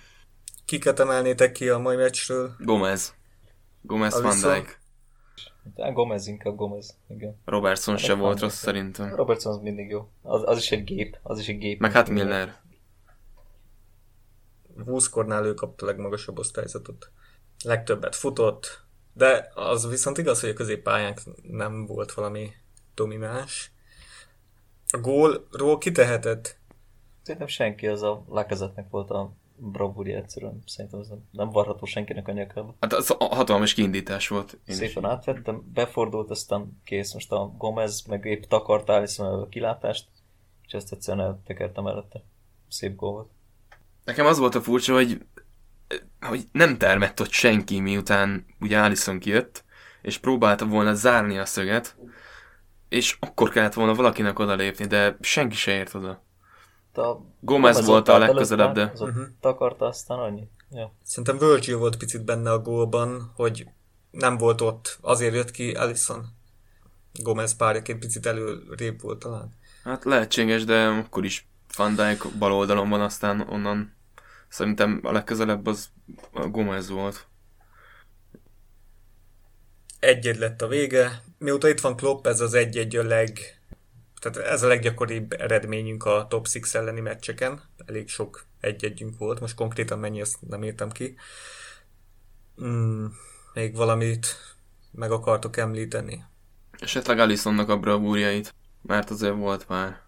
Kiket emelnétek ki a mai meccsről? Gomez. Gomez Van Alisson? Dijk. De Gomez inkább Gomez, igen. Robertson se Hát volt Van rossz szerintem. Robertson az mindig jó. Az, az is egy gép, az is egy gép. Meg hát Milner. 20 kornál ő kapta a legmagasabb osztályzatot. Legtöbbet futott, de az viszont igaz, hogy a középpályánk nem volt valami domináns. A gólról kitehetett? Szerintem senki, az a Lacazetnek volt a bravúrja egyszerűen. Szerintem ez nem, varható senkinek a nyakába. Hát az a hatalmas kiindítás volt. Én is. Szépen átvettem, befordult, aztán kész. Most a Gomez meg épp takart Alisson a kilátást, és ezt egyszerűen eltekertem előtte. Szép gól volt. Nekem az volt a furcsa, hogy, hogy nem termett ott senki, miután ugye Alisson kijött, és próbálta volna zárni a szöget, és akkor kellett volna valakinek odalépni, de senki se ért oda. A Gomez volt a legközelebb, de- Az ott Mhm. takarta, aztán annyi. Ja. Szerintem Virgil volt picit benne a gólban, hogy nem volt ott, azért jött ki Alisson. Gomez párjaként picit előrébb volt talán. Hát lehetséges, de akkor is Van Dijk bal oldalon van, aztán onnan szerintem a legközelebb az a Gomez volt. Egy-egy lett a vége. Mióta itt van Klopp, ez az egy-egy a leg... Tehát ez a leggyakoribb eredményünk a top 6 elleni meccseken. Elég sok egy-együnk volt. Most konkrétan mennyi, azt nem írtam ki. Mm, még valamit meg akartok említeni? Esetleg Alissonnak a bravúrjait, mert azért volt már.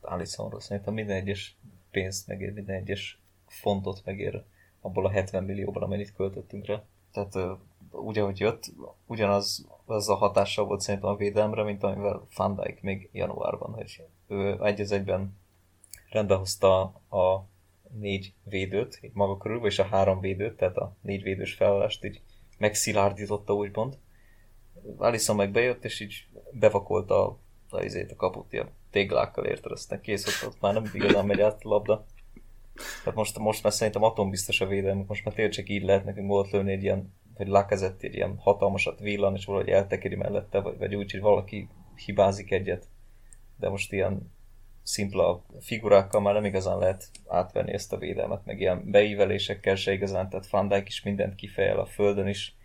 Alissonról szerintem minden egyes pénzt megér, minden egyes fontot megér abból a 70 millióból, amennyit költöttünk rá. Tehát úgy, ahogy jött, ugyanaz az a hatással volt szerintem a védelemre, mint amivel Van Dijk még januárban, hogy ő egy az egyben rendbe hozta a négy védőt maga körül, és a három védőt, tehát a négy védős felállást így megszilárdította úgymond. Alisson meg bejött, és így bevakolta a, a, izét, a kaput ilyen téglákkal érted, aztán kész ott, ott már nem igazán megy át a labda. Tehát most, most már szerintem atombiztos a védelmük, most már tényleg csak így lehet nekünk volt lőni egy ilyen, vagy lakezett egy ilyen hatalmasat villan, és valahogy eltekeri mellette, vagy, vagy úgy, hogy valaki hibázik egyet. De most ilyen szimpla figurákkal már nem igazán lehet átvenni ezt a védelmet, meg ilyen beívelésekkel se igazán, tehát Van Dijk is mindent kifejel a földön is,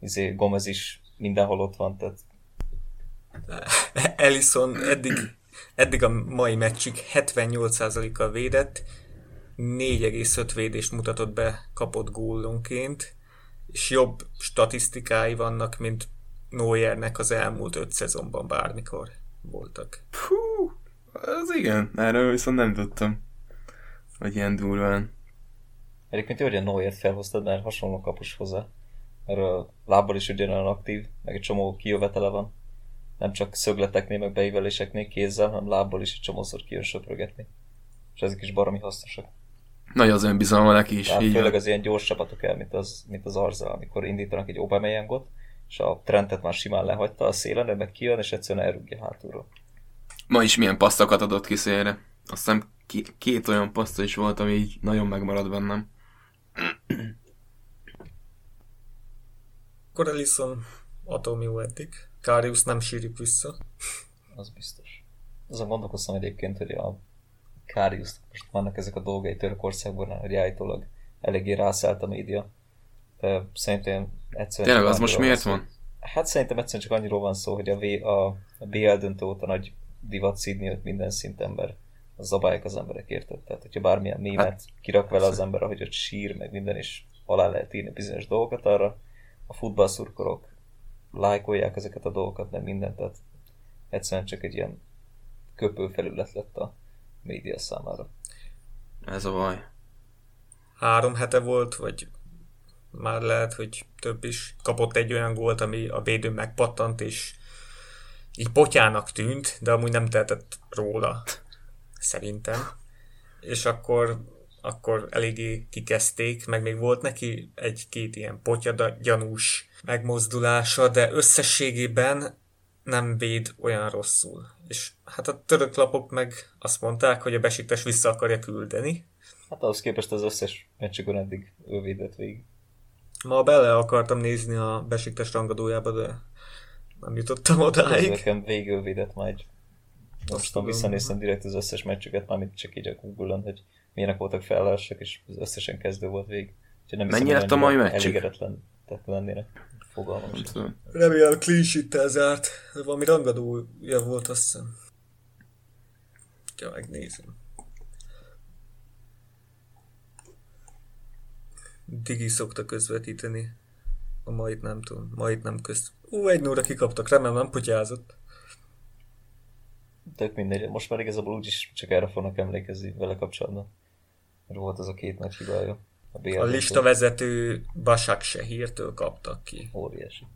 izé Gomez is mindenhol ott van, tehát Ellison eddig, eddig a mai meccsig 78%-kal védett, 4,5 védést mutatott be kapott gólonként, és jobb statisztikái vannak, mint Neuernek az elmúlt öt szezonban bármikor voltak. Hú, az igen, erről viszont nem tudtam, hogy ilyen durván. Egyébként jó, hogy a Neuert felhoztad, mert hasonló kapus hozzá. Mert a lábbal is ugyanolyan aktív, meg egy csomó kijövetele van. Nem csak szögleteknél, meg beíveléseknél kézzel, hanem lábbal is egy csomószor kijön söprögetni. És ezek is baromi hasznosak. Nagy az önbizalma neki is, Tehát így főleg van. az ilyen gyors csapatok el, mint az, mint az Arsenal, amikor indítanak egy Aubameyangot, és a Trentet már simán lehagyta a szélen, ő meg kijön, és egyszerűen elrúgja hátulról. Ma is milyen pasztokat adott ki szélre. Azt hiszem két olyan paszta is volt, ami így nagyon megmaradt bennem. Akkor Ellison atom jó eddig. Karius nem sírjuk vissza. Az biztos. Azon gondolkoztam egyébként, hogy a Karius, most vannak ezek a dolgai Törökországban, hogy állítólag eléggé rászállt a média. De szerintem egyszerűen... Tényleg, az most miért van Hát szerintem egyszerűen csak annyiról van szó, hogy a, v, a, a BL döntő óta nagy divat szídni őt minden szinten, mert zabálják az emberek, érted? Tehát, hogyha bármilyen mémet hát, kirak vele az ember, ahogy ott sír, meg minden, és alá lehet írni bizonyos dolgokat arra, a futballszurkolók lájkolják ezeket a dolgokat, nem mindent, tehát egyszerűen csak egy ilyen köpőfelület lett a média számára. Ez a baj. Három hete volt, vagy már lehet, hogy több is. Kapott egy olyan gólt, ami a védő megpattant, és így potyának tűnt, de amúgy nem tehetett róla, szerintem. És akkor, akkor eléggé kikezdték, meg még volt neki egy-két ilyen potya gyanús megmozdulása, de összességében nem véd olyan rosszul. És hát a török lapok meg azt mondták, hogy a besiktes vissza akarja küldeni. Hát ahhoz képest az összes meccsükön eddig ő védett végig. Ma bele akartam nézni a besiktes rangadójába, de nem jutottam odáig. Nekem végül védett egy most tudom, visszanéztem direkt az összes meccsüket, mármint csak így a Google-on, hogy milyenek voltak felállásak, és az összesen kezdő volt végig. nem Mennyi lett a mai meccsük? Elégedetlen lennének. Fogalmam sem. Remélem clean sheet zárt. Valami rangadója volt, azt hiszem. Ja, megnézem. Digi szokta közvetíteni. A mait nem tudom. Mait nem közt. Ú, egy nóra kikaptak, remélem nem potyázott. Tök mindegy, most már igazából úgyis csak erre fognak emlékezni vele kapcsolatban. Mert volt az a két nagy hibája. A, a lista vezető Basak hírtől kaptak ki. Óriási.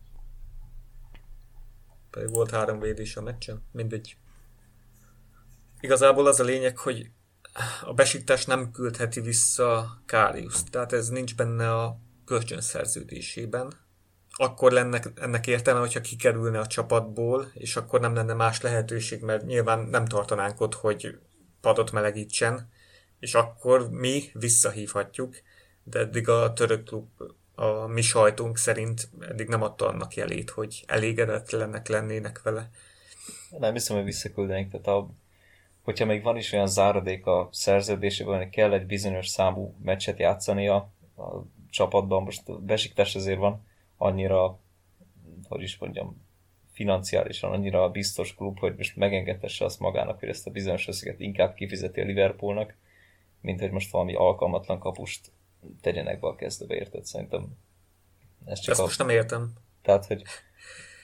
Pedig volt három védés a meccsen, mindegy. Igazából az a lényeg, hogy a besíktás nem küldheti vissza Kárius, tehát ez nincs benne a kölcsönszerződésében. Akkor lenne ennek értelme, hogyha kikerülne a csapatból, és akkor nem lenne más lehetőség, mert nyilván nem tartanánk ott, hogy padot melegítsen, és akkor mi visszahívhatjuk, de eddig a török klub a mi sajtunk szerint eddig nem adta annak jelét, hogy elégedetlenek lennének vele. Nem hiszem, hogy visszaküldenék, tehát a, hogyha még van is olyan záradék a szerződésében, hogy kell egy bizonyos számú meccset játszani a, a csapatban, most Besiktes azért van annyira, hogy is mondjam, financiálisan annyira biztos klub, hogy most megengedhesse azt magának, hogy ezt a bizonyos összeget inkább kifizeti a Liverpoolnak, mint hogy most valami alkalmatlan kapust tegyenek be a kezdőbe, érted? Szerintem ez csak Ezt a... most nem értem. Tehát, hogy...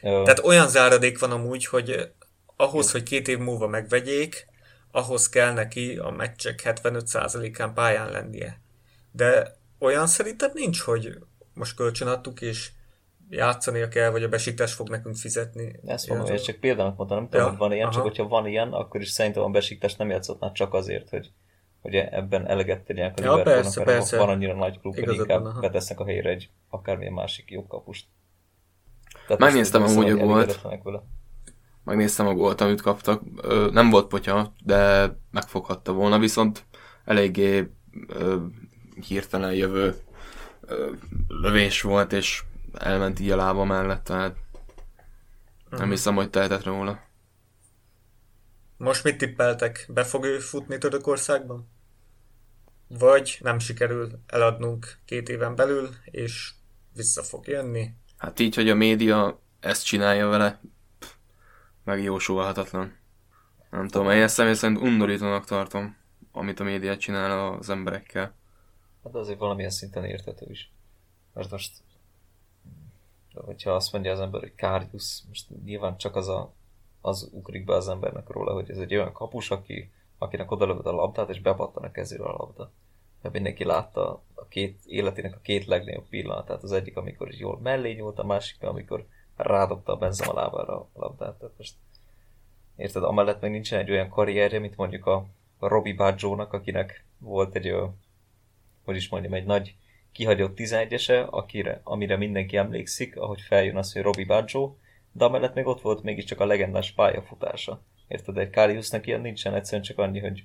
Ö... Tehát olyan záradék van amúgy, hogy ahhoz, hogy két év múlva megvegyék, ahhoz kell neki a meccsek 75%-án pályán lennie. De olyan szerintem nincs, hogy most kölcsön adtuk, és játszania kell, vagy a besiktes fog nekünk fizetni. Ezt mondom, hogy csak példának mondtam, nem tudom, ja, hogy van ilyen, aha. csak hogyha van ilyen, akkor is szerintem a besiktes nem játszhatná csak azért, hogy hogy ebben eleget tegyenek a ja, persze, persze. van annyira nagy klub, hogy inkább van, betesznek a helyre egy akármilyen másik jó kapust. Tehát Megnéztem amúgy a gólt. Megnéztem a gólt, amit kaptak. Ö, nem volt potya, de megfoghatta volna, viszont eléggé ö, hirtelen jövő ö, lövés volt, és elment így a lába mellett, tehát nem mhm. hiszem, hogy tehetett róla. Most mit tippeltek? Be fog ő futni Törökországban? Vagy nem sikerül eladnunk két éven belül, és vissza fog jönni? Hát így, hogy a média ezt csinálja vele, megjósolhatatlan. Nem tudom, én ezt személy szerint undorítónak tartom, amit a média csinál az emberekkel. Hát azért valamilyen szinten értető is. Mert most, hogyha azt mondja az ember, hogy Kárjusz, most nyilván csak az a az ugrik be az embernek róla, hogy ez egy olyan kapus, aki, akinek odalövöd a labdát, és bepattan a kezéről a labda. Mert mindenki látta a két életének a két legnagyobb pillanatát. Az egyik, amikor is jól mellé nyúlt, a másik, amikor rádobta a benzem a lábára a labdát. Tehát most, érted, amellett meg nincsen egy olyan karrierje, mint mondjuk a, Robbie Baggio-nak, akinek volt egy, hogy is mondjam, egy nagy kihagyott 11-ese, akire, amire mindenki emlékszik, ahogy feljön az, hogy Robbie Baggio, de amellett még ott volt mégiscsak a legendás pályafutása. Érted, egy Kariusnak ilyen nincsen, egyszerűen csak annyi, hogy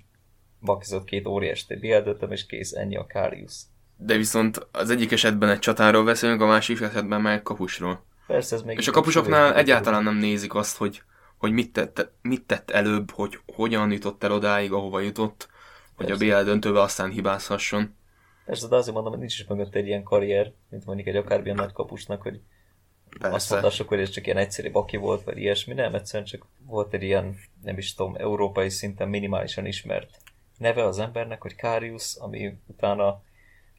bakizott két óriást bildöltöm, és kész, ennyi a Karius. De viszont az egyik esetben egy csatáról beszélünk, a másik esetben meg kapusról. Persze, ez még És a kapusoknál egyáltalán nem nézik azt, hogy, hogy mit, tett, mit tett előbb, hogy hogyan jutott el odáig, ahova jutott, hogy Persze. a BL döntőbe aztán hibázhasson. Persze, de azért mondom, hogy nincs is mögött egy ilyen karrier, mint mondjuk egy akármilyen nagy kapusnak, hogy Persze. Azt mondhassuk, hogy ez csak ilyen egyszerű baki volt, vagy ilyesmi, nem, egyszerűen csak volt egy ilyen, nem is tudom, európai szinten minimálisan ismert neve az embernek, hogy Karius, ami utána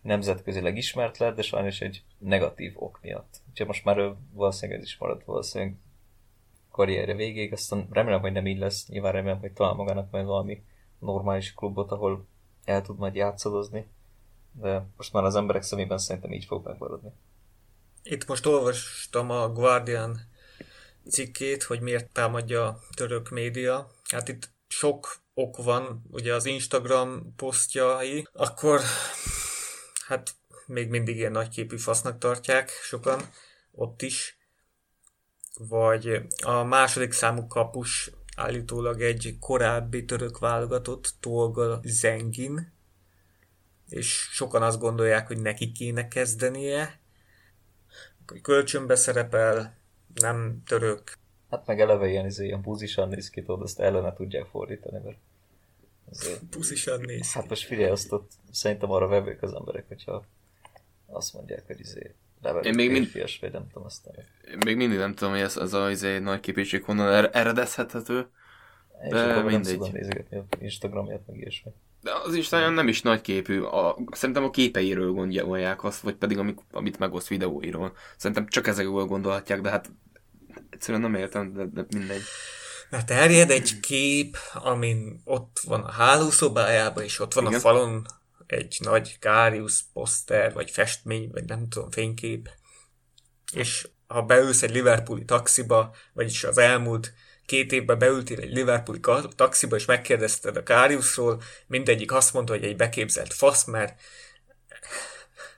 nemzetközileg ismert lett, de sajnos egy negatív ok miatt. Úgyhogy most már ő valószínűleg ez is maradt valószínűleg karrierje végéig, aztán remélem, hogy nem így lesz, nyilván remélem, hogy talál magának majd valami normális klubot, ahol el tud majd játszadozni, de most már az emberek szemében szerintem így fog megmaradni. Itt most olvastam a Guardian cikkét, hogy miért támadja a török média. Hát itt sok ok van, ugye az Instagram posztjai, akkor hát még mindig ilyen nagyképű fasznak tartják sokan ott is. Vagy a második számú kapus állítólag egy korábbi török válogatott, Tolga Zengin, és sokan azt gondolják, hogy neki kéne kezdenie. Kölcsönbe szerepel, nem török. Hát meg eleve ilyen, izé, ilyen búzisan néz ki, tudod, azt ellene tudják fordítani, mert azért, Puszisan néz ki. Hát most figyelj, azt ott szerintem arra vevők az emberek, hogyha azt mondják, hogy izé, Én még mind- férfias, vagy nem tudom, aztán Én még mindig nem tudom, hogy ez az a izé, nagy képítség honnan er- eredezhethető. én De nem mindegy. tudom nézegetni a Instagramját, meg ilyesmi. De az Instagram nem is nagy képű. A, szerintem a képeiről gondolják azt, vagy pedig amik, amit megoszt videóiról. Szerintem csak ezekről gondolhatják, de hát egyszerűen nem értem, de, de mindegy. Mert terjed egy kép, amin ott van a hálószobájában, és ott van Igen. a falon egy nagy Kárius poszter, vagy festmény, vagy nem tudom, fénykép. És ha beülsz egy Liverpooli taxiba, vagyis az elmúlt két évben beültél egy Liverpooli taxiba, és megkérdezted a Káriusról, mindegyik azt mondta, hogy egy beképzelt fasz, mert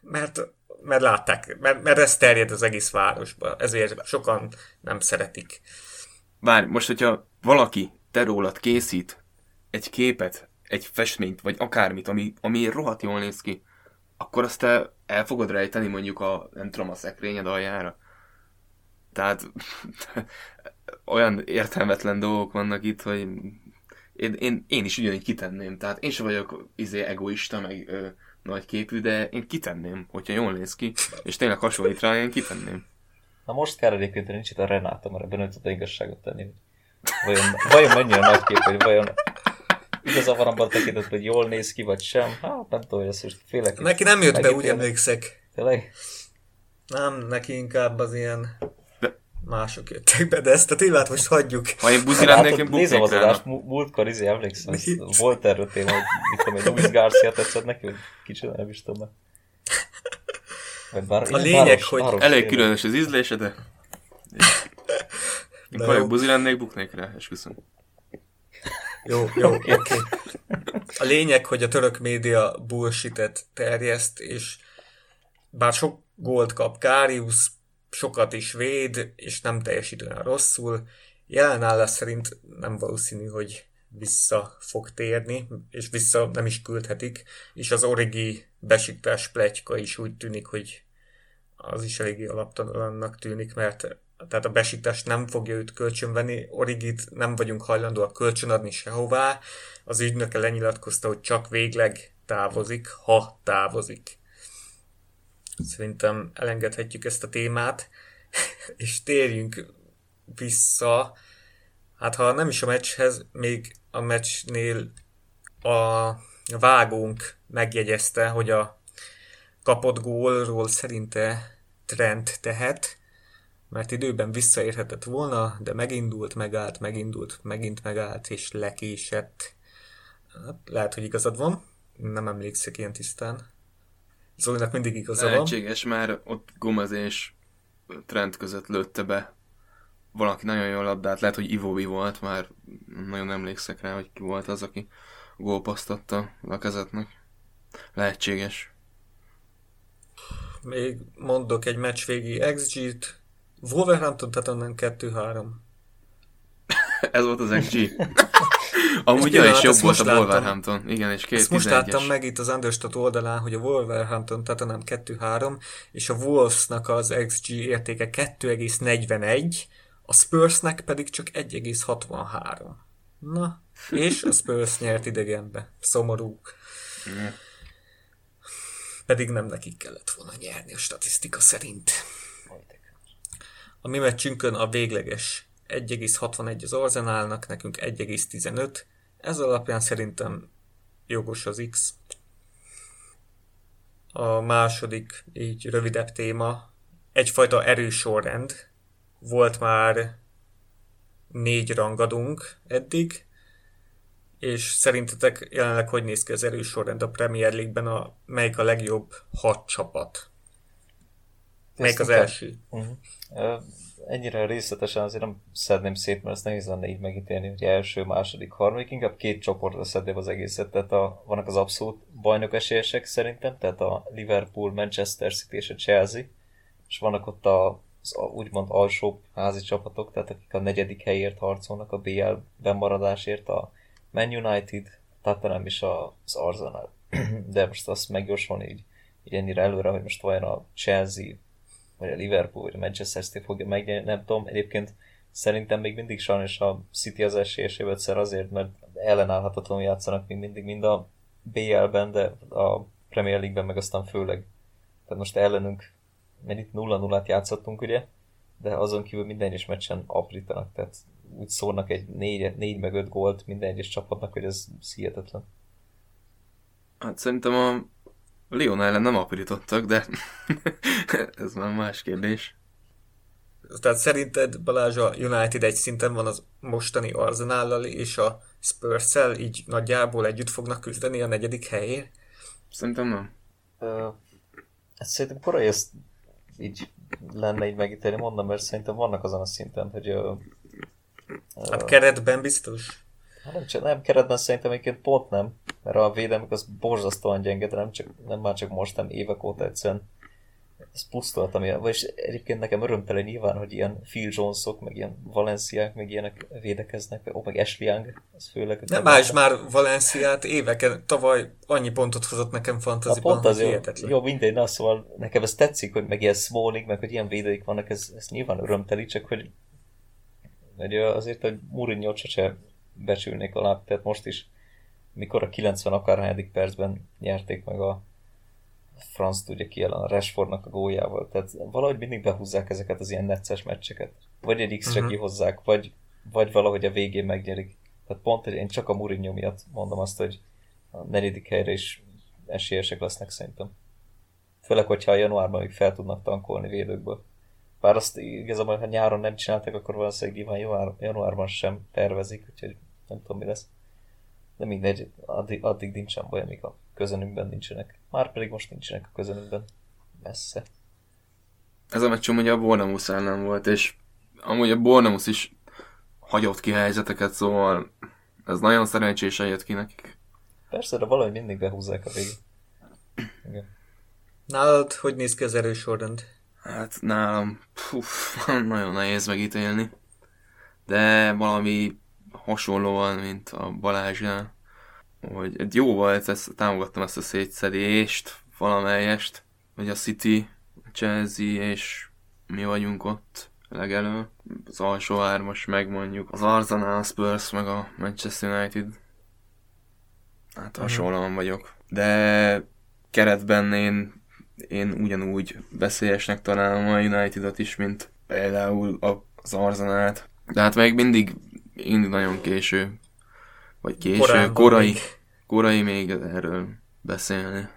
mert, mert látták, mert, mert ez terjed az egész városba, ezért sokan nem szeretik. Várj, most, hogyha valaki te rólad készít egy képet, egy festményt, vagy akármit, ami, ami rohadt jól néz ki, akkor azt te el fogod rejteni mondjuk a, nem tudom, a szekrényed aljára. Tehát olyan értelmetlen dolgok vannak itt, hogy én, én, én is ugyanígy kitenném. Tehát én sem vagyok izé, egoista, meg ö, nagyképű, de én kitenném, hogyha jól néz ki, és tényleg hasonlít rá, én kitenném. Na most kell egyébként, hogy nincs itt a Renáta, mert ebben ő tud igazságot tenni. Vajon, vajon mennyire nagy kép, hogy vajon igaza van abban a tekintetben, hogy jól néz ki, vagy sem? Hát nem tudom, hogy ezt most félek. Neki nem jött be, úgy emlékszek. Tényleg? Nem, neki inkább az ilyen mások jöttek be, de ezt a témát most hagyjuk. Ha én buzi lennék, én nézem buknék az rá. adást, mú- múltkor izé emlékszem, volt erről téma, hogy mit tudom én, Luis Garcia tetszett neki, hogy kicsit nem is tudom. Vagy bár, A lényeg, város- hogy- város Elég tényleg. különös az ízlése, de... Én jó. buzi lennék, buknék rá, esküszöm. Jó, jó, oké. Okay. A lényeg, hogy a török média bullshitet terjeszt, és bár sok gólt kap Kárius, sokat is véd, és nem teljesít olyan rosszul, jelenállás szerint nem valószínű, hogy vissza fog térni, és vissza nem is küldhetik, és az origi besiktás pletyka is úgy tűnik, hogy az is eléggé alaptalannak tűnik, mert tehát a besiktást nem fogja őt kölcsönvenni, Origit nem vagyunk hajlandóak kölcsönadni sehová, az ügynöke lenyilatkozta, hogy csak végleg távozik, ha távozik. Szerintem elengedhetjük ezt a témát, és térjünk vissza, hát ha nem is a meccshez, még a meccsnél a vágónk megjegyezte, hogy a kapott gólról szerinte Trent tehet, mert időben visszaérhetett volna, de megindult, megállt, megindult, megint megállt, és lekésett. Hát, lehet, hogy igazad van, nem emlékszek ilyen tisztán. Zolinak mindig igaza van. Lehetséges, már ott Gomez és Trent között lőtte be valaki nagyon jól labdát, lehet, hogy Ivovi volt, már nagyon emlékszek rá, hogy ki volt az, aki gólpasztatta a kezetnek. Lehetséges. Még mondok egy meccs végi XG-t. Wolverhampton Tottenham 2-3. Ez volt az XG. Amúgy ja, és jobb volt a láttam. Wolverhampton. Igen, és két Ezt most 11-es. láttam meg itt az Understat oldalán, hogy a Wolverhampton Tottenham 2-3, és a Wolvesnak az XG értéke 2,41, a Spursnek pedig csak 1,63. Na, és a Spurs nyert idegenbe. Szomorú. Pedig nem nekik kellett volna nyerni a statisztika szerint. A mi meccsünkön a végleges 1,61 az Arzenálnak, nekünk 1,15. Ez alapján szerintem jogos az X. A második, így rövidebb téma, egyfajta erősorrend. Volt már négy rangadunk eddig, és szerintetek jelenleg hogy néz ki az erősorrend a Premier League-ben, a, melyik a legjobb hat csapat? Melyik az első? Uh-huh. Ennyire részletesen azért nem szedném szét, mert ezt nehéz lenne így megítélni, hogy első, második, harmadik, inkább két csoportra szedném az egészet, tehát a, vannak az abszolút bajnok esélyesek szerintem, tehát a Liverpool, Manchester City és a Chelsea, és vannak ott a, az úgymond alsóbb házi csapatok, tehát akik a negyedik helyért harcolnak a BL bemaradásért, a Man United, Tottenham és az Arsenal. De most azt megjósolni így, így ennyire előre, hogy most vajon a Chelsea vagy a Liverpool, vagy a Manchester City fogja megnyerni, nem tudom. Egyébként szerintem még mindig sajnos a City az esélyeséből szer azért, mert ellenállhatatlanul játszanak még mindig mind a BL-ben, de a Premier League-ben meg aztán főleg. Tehát most ellenünk, mert itt 0-0-át játszottunk, ugye, de azon kívül minden egyes meccsen aprítanak, tehát úgy szórnak egy 4, 4 meg 5 gólt minden egyes csapatnak, hogy ez hihetetlen. Hát szerintem a Lyon ellen nem aprítottak, de ez már más kérdés. Tehát szerinted Balázs a United egy szinten van az mostani Arsenállal és a spurs így nagyjából együtt fognak küzdeni a negyedik helyért? Szerintem nem. Ö, hát szerintem korai ezt így lenne így megítélni, mondom, mert szerintem vannak azon a szinten, hogy ö, Hát keretben biztos. Hát nem, nem keretben szerintem egyébként pont nem, mert a védelmük az borzasztóan gyenge, de nem, csak, nem már csak most, nem évek óta egyszerűen ez pusztolt, ami, vagyis egyébként nekem örömtelen nyilván, hogy ilyen Phil Jonesok, meg ilyen Valenciák, meg ilyenek védekeznek, ó, meg Ashley Young, ez főleg. Nem más már Valenciát éveken, tavaly annyi pontot hozott nekem fantaziban, pont az jó, jó mindegy, na szóval nekem ez tetszik, hogy meg ilyen Smalling, meg hogy ilyen védőik vannak, ez, ez nyilván örömteli, csak hogy, hogy azért, hogy Mourinho-t sose becsülnék alá, tehát most is, mikor a 90 akárhányadik percben nyerték meg a franc tudja ki ellen a Rashfordnak a góljával, tehát valahogy mindig behúzzák ezeket az ilyen necces meccseket. Vagy egy X-re Mhm. kihozzák, vagy, vagy valahogy a végén megnyerik. Tehát pont, én csak a Mourinho miatt mondom azt, hogy a negyedik helyre is esélyesek lesznek szerintem. Főleg, hogyha a januárban még fel tudnak tankolni védőkből. Bár azt igazából, ha nyáron nem csináltak, akkor valószínűleg nyilván január, januárban sem tervezik, úgyhogy nem tudom mi lesz. De mindegy, addig, addig nincsen baj, amíg a közönünkben nincsenek. Már pedig most nincsenek a közönünkben. Messze. Ez a meccs amúgy a Bournemouth ellen volt, és amúgy a Bournemouth is hagyott ki helyzeteket, szóval ez nagyon szerencsésen jött ki nekik. Persze, de valahogy mindig behúzzák a végét. Igen. Nálad hogy néz ki az erősorrend? Hát nálam puf, nagyon nehéz megítélni, de valami hasonlóan, mint a Balázsnál, hogy jó volt, ezt, támogattam ezt a szétszedést, valamelyest, hogy a City, a Chelsea és mi vagyunk ott legelő. Az alsó hármas meg mondjuk az Arsenal, Spurs, meg a Manchester United. Hát hasonlóan vagyok. De keretben én én ugyanúgy veszélyesnek találom a Unitedot is, mint például az Arzenát. De hát még mindig, mindig nagyon késő, vagy késő, Korán korai, még. korai még erről beszélni.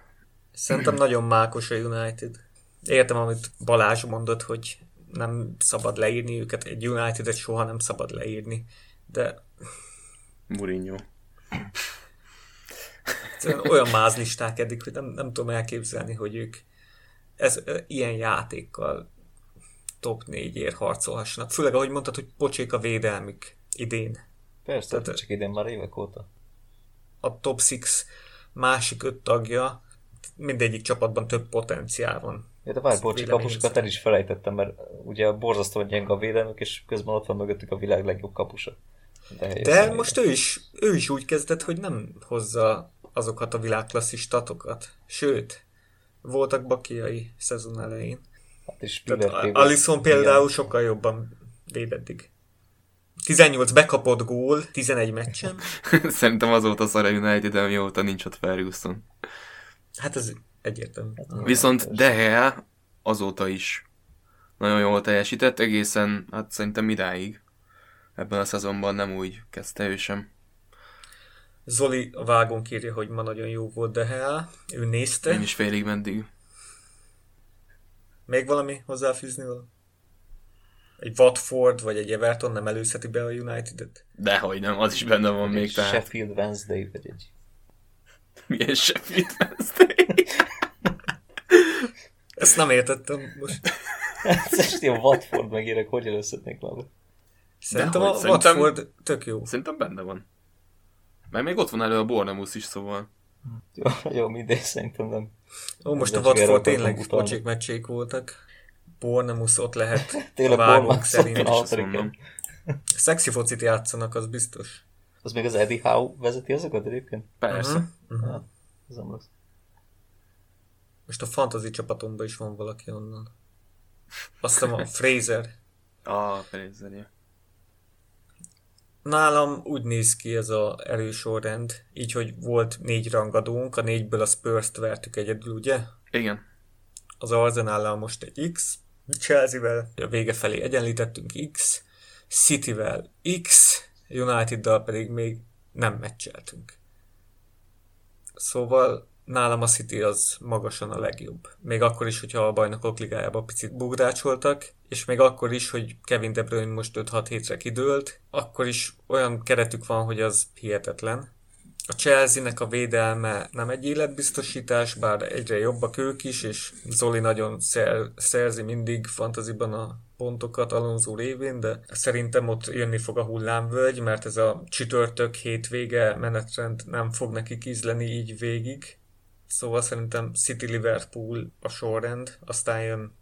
Szerintem nagyon mákos a United. Értem, amit Balázs mondott, hogy nem szabad leírni őket, egy United-et soha nem szabad leírni, de Mourinho. olyan mázlisták eddig, hogy nem, nem tudom elképzelni, hogy ők ez, ilyen játékkal top 4-ért harcolhassanak. Főleg, ahogy mondtad, hogy pocsék a védelmük idén. Persze, Tehát- csak idén már évek óta. A top 6 másik öt tagja, mindegyik csapatban több potenciál van. Ja, de várj, bocs, kapusokat el is felejtettem, mert ugye borzasztóan gyenge a védelmük, és közben ott van mögöttük a világ legjobb kapusa. De, De most ő is, ő is úgy kezdett, hogy nem hozza azokat a világklasszis statokat. Sőt, voltak bakiai szezon elején. Hát és Alisson például sokkal jobban véd eddig. 18 bekapott gól 11 meccsen. Szerintem azóta szar a United, amióta nincs ott Ferguson. Hát ez egyértelmű. Viszont De Gea azóta is nagyon jól teljesített, egészen, hát szerintem idáig. Ebben a szezonban nem úgy kezdte ő sem. Zoli a vágón írja, hogy ma nagyon jó volt De Gea. Ő nézte. Én is félig meddig. Még valami hozzáfűzni valami? Egy Watford vagy egy Everton nem előzheti be a United-et? Dehogy nem, az is benne van még, Egy tehát Sheffield Wednesday, vagy egy... milyen Sheffield Wednesday. Ezt nem értettem most. Ez most ilyen Watford megérek, hogy előszednék valami. Szerintem Dehogy, a szerintem- Watford tök jó. Szerintem benne van. Meg még ott van elő a Bornemus is, szóval. Jó, jó mindegy, szerintem nem. Ó, most a Watford tényleg pocsék meccsék voltak. Bornemus ott lehet Tényleg a vágók szerint. szokta Azt mondom. Szexi focit játszanak, az biztos. Az még az Eddie Howe vezeti azokat egyébként? Persze. Mhm. Ja, ez nem rossz. Most a fantasy csapatomban is van valaki onnan. Azt hiszem a Fraser. Ah, Fraser, ja. Nálam úgy néz ki ez a erős sorrend, így, hogy volt négy rangadónk, a négyből a Spurs-t vertük egyedül, ugye? Igen. Az Arsenal most egy X, Chelsea-vel a vége felé egyenlítettünk X, City-vel X, United-dal pedig még nem meccseltünk. Szóval nálam a City az magasan a legjobb. Még akkor is, hogyha a bajnokok ligájában picit bugrácsoltak, és még akkor is, hogy Kevin De Bruyne most 5-6 hétre kidőlt, akkor is olyan keretük van, hogy az hihetetlen. A Chelsea-nek a védelme nem egy életbiztosítás, bár egyre jobbak ők is, és Zoli nagyon szer, szerzi mindig fantaziban a pontokat Alonso révén, de szerintem ott jönni fog a hullámvölgy, mert ez a csütörtök hétvége menetrend nem fog neki ízleni így végig. Szóval szerintem City Liverpool a sorrend, aztán jön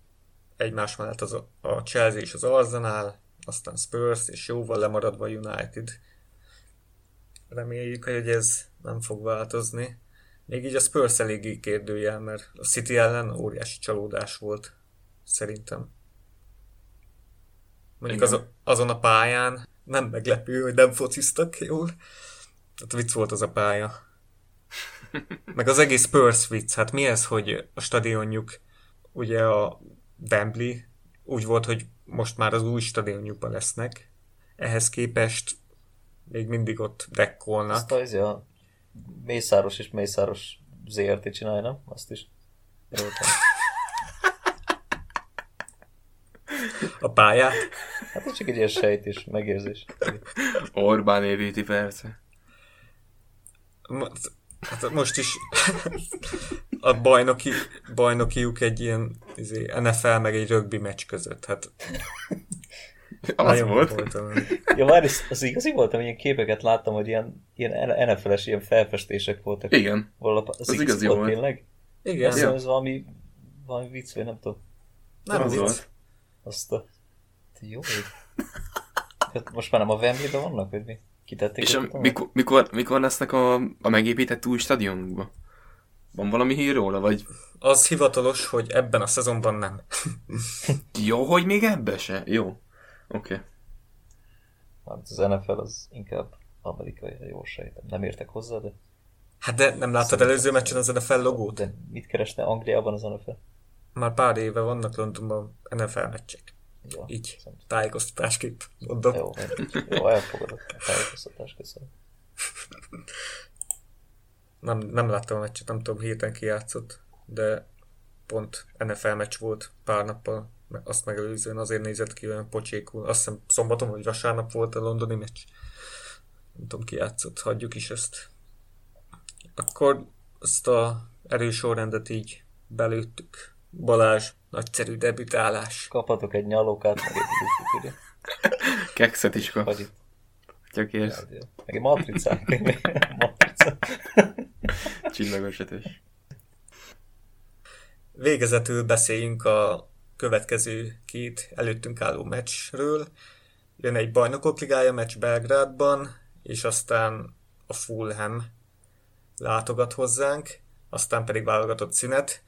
egymás mellett az a Chelsea és az Arsenal, aztán Spurs, és jóval lemaradva United. Reméljük, hogy ez nem fog változni. Még így a Spurs eléggé kérdőjel, mert a City ellen óriási csalódás volt, szerintem. Mondjuk Igen. az, azon a pályán nem meglepő, hogy nem fociztak jól. Tehát vicc volt az a pálya. Meg az egész Spurs vicc. Hát mi ez, hogy a stadionjuk, ugye a Wembley úgy volt, hogy most már az új stadionjukban lesznek. Ehhez képest még mindig ott dekkolnak. Azt az a Mészáros és Mészáros ZRT csinálja, nem? Azt is. A pályát. Hát ez csak egy ilyen sejtés, megérzés. Orbán évíti persze. Hát most is a bajnoki, bajnokiuk egy ilyen izé, NFL meg egy rögbi meccs között. Hát Az nagyon volt. voltam. Ja, már az, az igazi voltam, ilyen képeket láttam, hogy ilyen, ilyen NFL-es ilyen felfestések voltak. Igen. Valahol, az, Az igazi, volt, volt. tényleg? Igen, Azt hiszem, ez valami, valami vicc, vagy nem tudom. nem az vicc. volt. Azt a... Te Jó. Hát most már nem a Wembley-ben vannak, vagy mi? Kitették És a, mikor, mikor, mikor lesznek a, a megépített új stadionukba? Van valami hír róla, vagy Az hivatalos, hogy ebben a szezonban nem. jó, hogy még ebbe se? Jó. Oké. Okay. Hát az NFL az inkább amerikai, jól sejtem. Nem értek hozzá, de... Hát de nem láttad előző meccsen az NFL logót? De mit keresne Angliában az NFL? Már pár éve vannak Londonban NFL meccsek. Jó, Így, szerintem. tájékoztatásképp mondom. Jó, jó, elfogadok a tájékoztatást, köszönöm. Nem, nem láttam a meccset, nem tudom, héten ki játszott, de pont NFL meccs volt pár nappal, azt megelőzően azért nézett ki olyan pocsékul. Azt hiszem szombaton vagy vasárnap volt a londoni meccs. Nem tudom, ki játszott, hagyjuk is ezt. Akkor azt a erős sorrendet így belőttük. Balázs, nagyszerű debütálás. Kaphatok egy nyalókát, meg egy ugye? Kekszet is kap. Vagy itt. Csak érsz. Meg egy matricát. Matrica. Csillagos ötös. Végezetül beszéljünk a következő két előttünk álló meccsről. Jön egy bajnokok ligája meccs Belgrádban, és aztán a Fulham látogat hozzánk, aztán pedig válogatott szünet.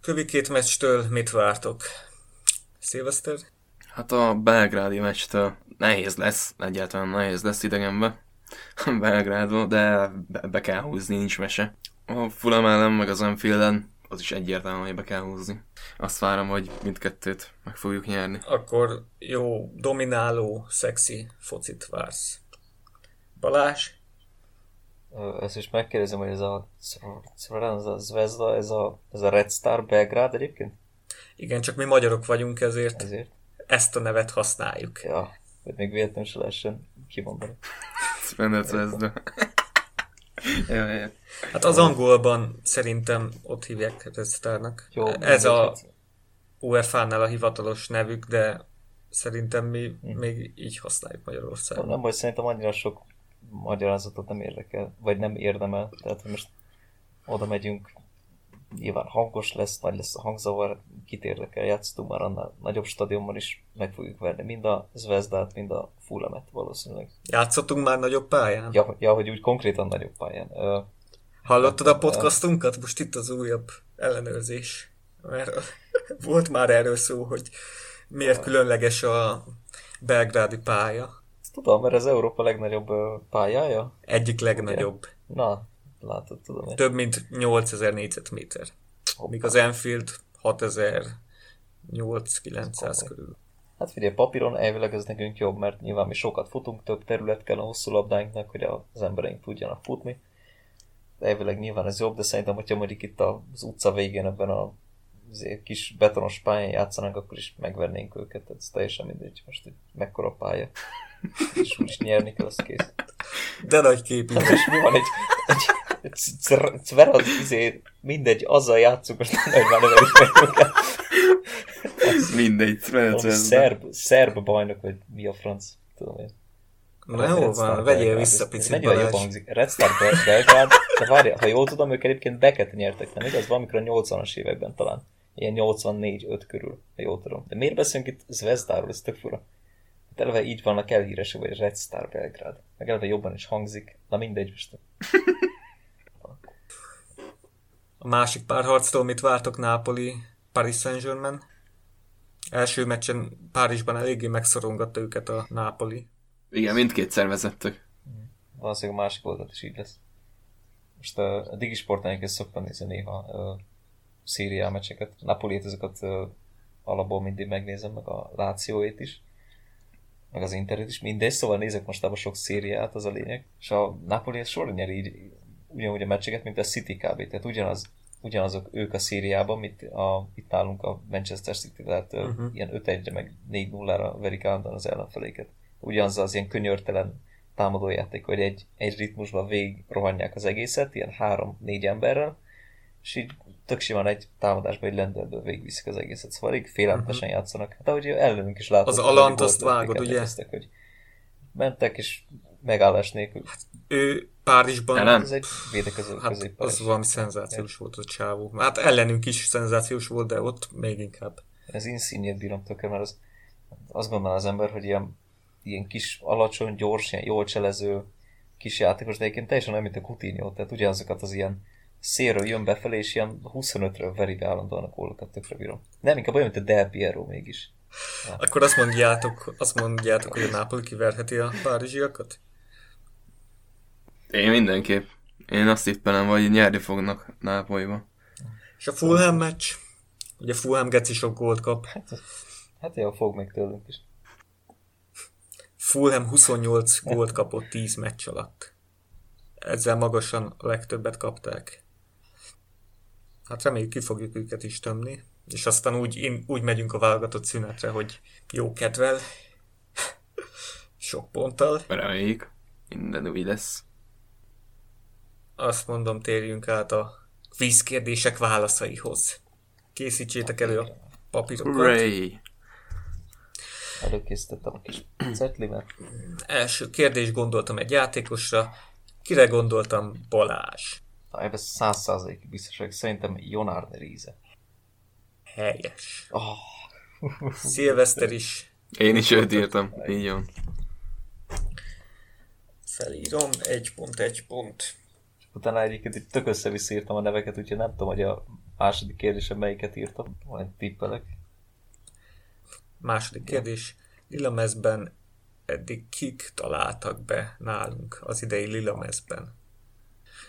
Kövi két meccstől mit vártok? Szilveszter? Hát a belgrádi meccstől nehéz lesz, egyáltalán nehéz lesz idegenbe. Belgrádba, de be, kell húzni, nincs mese. A Fulham ellen, meg az Anfielden, az is egyértelmű, hogy be kell húzni. Azt várom, hogy mindkettőt meg fogjuk nyerni. Akkor jó, domináló, szexi focit vársz. Balázs? Ezt is megkérdezem, hogy ez a Zvezda, ez a, ez a Red Star Belgrád egyébként? Igen, csak mi magyarok vagyunk, ezért Ezért? ezt a nevet használjuk. Ja, hogy még véletlenül se lehessen kimondani. Jó, jó. Hát az angolban szerintem ott hívják Red Starnak. Jó, Ez a hát UEFA-nál a hivatalos nevük, de szerintem mi Hm. még így használjuk Magyarországon. Nem baj, szerintem annyira sok magyarázatot nem érdekel, vagy nem érdemel. Tehát, most oda megyünk, nyilván hangos lesz, nagy lesz a hangzavar, kit érdekel, játszottunk már annál nagyobb stadionban is, meg fogjuk verni mind a Zvezdát, mind a Fulhamet valószínűleg. Játszottunk már nagyobb pályán? Ja, ja, hogy úgy konkrétan nagyobb pályán. Ö, Hallottad a podcastunkat? Most itt az újabb ellenőrzés. Mert volt már erről szó, hogy miért különleges a belgrádi pálya. tudom, mert ez Európa legnagyobb pályája. Egyik legnagyobb. Na, látod, tudom én. Több mint 8000 négyzetméter. Míg az Enfield 6800-900 körül. Hát figyelj, papíron elvileg ez nekünk jobb, mert nyilván mi sokat futunk, több terület kell a hosszú labdáinknak, hogy az embereink tudjanak futni. Elvileg nyilván ez jobb, de szerintem, hogyha mondjuk itt az utca végén ebben a azért kis betonos pályán játszanak, akkor is megvernénk őket. Ez teljesen mindegy, most hogy mekkora pálya. És úgyis nyerni kell, az kész. De nagy képű. És mi van egy, egy cver- cverad, izé, mindegy, azzal játszunk, most nem hogy már meg őket. Mindegy, Valami Rendelkezve. szerb, szerb bajnok, vagy mi a franc, tudom én. Na jó van, vegyél vissza Ez- picit Ez mennyivel jobban hangzik. Red Star Bel- Belgrade, de várj, ha jól tudom, ők egyébként beket nyertek, nem igaz? Valamikor a 80-as években talán. Ilyen 84-5 körül, ha jól tudom. De miért beszélünk itt Zvezdáról, ez tök fura. Hát eleve így vannak elhíresek, hogy Red Star Belgrade. Meg eleve jobban is hangzik. Na mindegy, most A másik párharctól mit vártok Napoli, Paris Saint-Germain? Első meccsen Párizsban eléggé megszorongatta őket a Napoli. Igen, mindkét szervezettük. valószínűleg a másik oldalt is így lesz. Most a, a Digisportán egyébként szoktam nézni néha uh, Szíriá meccseket. Napoliét ezeket uh, alapból mindig megnézem, meg a Lációét is, meg az Interét is, mindegy, szóval nézek mostában sok Szíriát, az a lényeg. És a Napoli sorra nyeri így ugyanúgy a meccseket, mint a City kb. Tehát ugyanaz, ugyanazok ők a Szíriában, mint a, itt nálunk a Manchester City, tehát uh-huh. Ilyen 5-1-re, meg 4-0-ra verik állandóan az ellenfeléket. Ugyanaz az ilyen könyörtelen támadójáték, hogy egy, egy ritmusban végig rohanják az egészet, ilyen három-négy emberrel, és így tök simán egy támadásban, egy lendületből végigviszik az egészet. Szóval elég félelmetesen játszanak. Hát ahogy ellenünk is látod. Az Alant azt vágod, ugye? hogy mentek, és megállás nélkül. Ő Párizsban, Ellen? Ez egy védekező hát az valami szenzációs volt a csávó. Hát ellenünk is szenzációs volt, de ott még inkább. Ez insigne bírom tökre, mert az, azt gondolná az ember, hogy ilyen, ilyen kis, alacsony, gyors, ilyen jól cselező kis játékos, de egyébként teljesen olyan, mint a Coutinho, tehát ugyanazokat az ilyen szélről jön befelé, és ilyen 25-ről veri be állandóan a gólokat, tökre bírom. Nem, inkább olyan, mint a Del Piero mégis. Akkor azt mondjátok, azt mondjátok, hogy a Napoli kiverheti a párizsiakat? Én mindenképp. Én azt tippelem, hogy nyerni fognak Nápolyba. És a Fulham meccs? Ugye Fulham geci sok gólt kap. Hát jó, fog meg tőlünk is. Fulham 28 gólt kapott 10 meccs alatt. Ezzel magasan a legtöbbet kapták. Hát reméljük ki fogjuk őket is tömni. És aztán úgy, úgy megyünk a válogatott szünetre, hogy jó kedvel. Sok ponttal. Reméljük. Minden új lesz. Azt mondom, térjünk át a vízkérdések válaszaihoz. Készítsétek elő a papírokat. Hooray! Előkészítettem a kis cetlimet. Első kérdés gondoltam egy játékosra. Kire gondoltam? Balázs. Na, ebben száz százalékig biztos vagyok. Szerintem Jonár Rize. Helyes. Oh, Szilveszter is Én is őt írtam. Így van. felírom. Egy pont, egy pont. Utána egyébként itt tök össze írtam a neveket, úgyhogy nem tudom, hogy a második kérdésem melyiket írtam. Majd tippelek. Második kérdés. Lila mezben eddig kik találtak be nálunk az idei Lila mezben?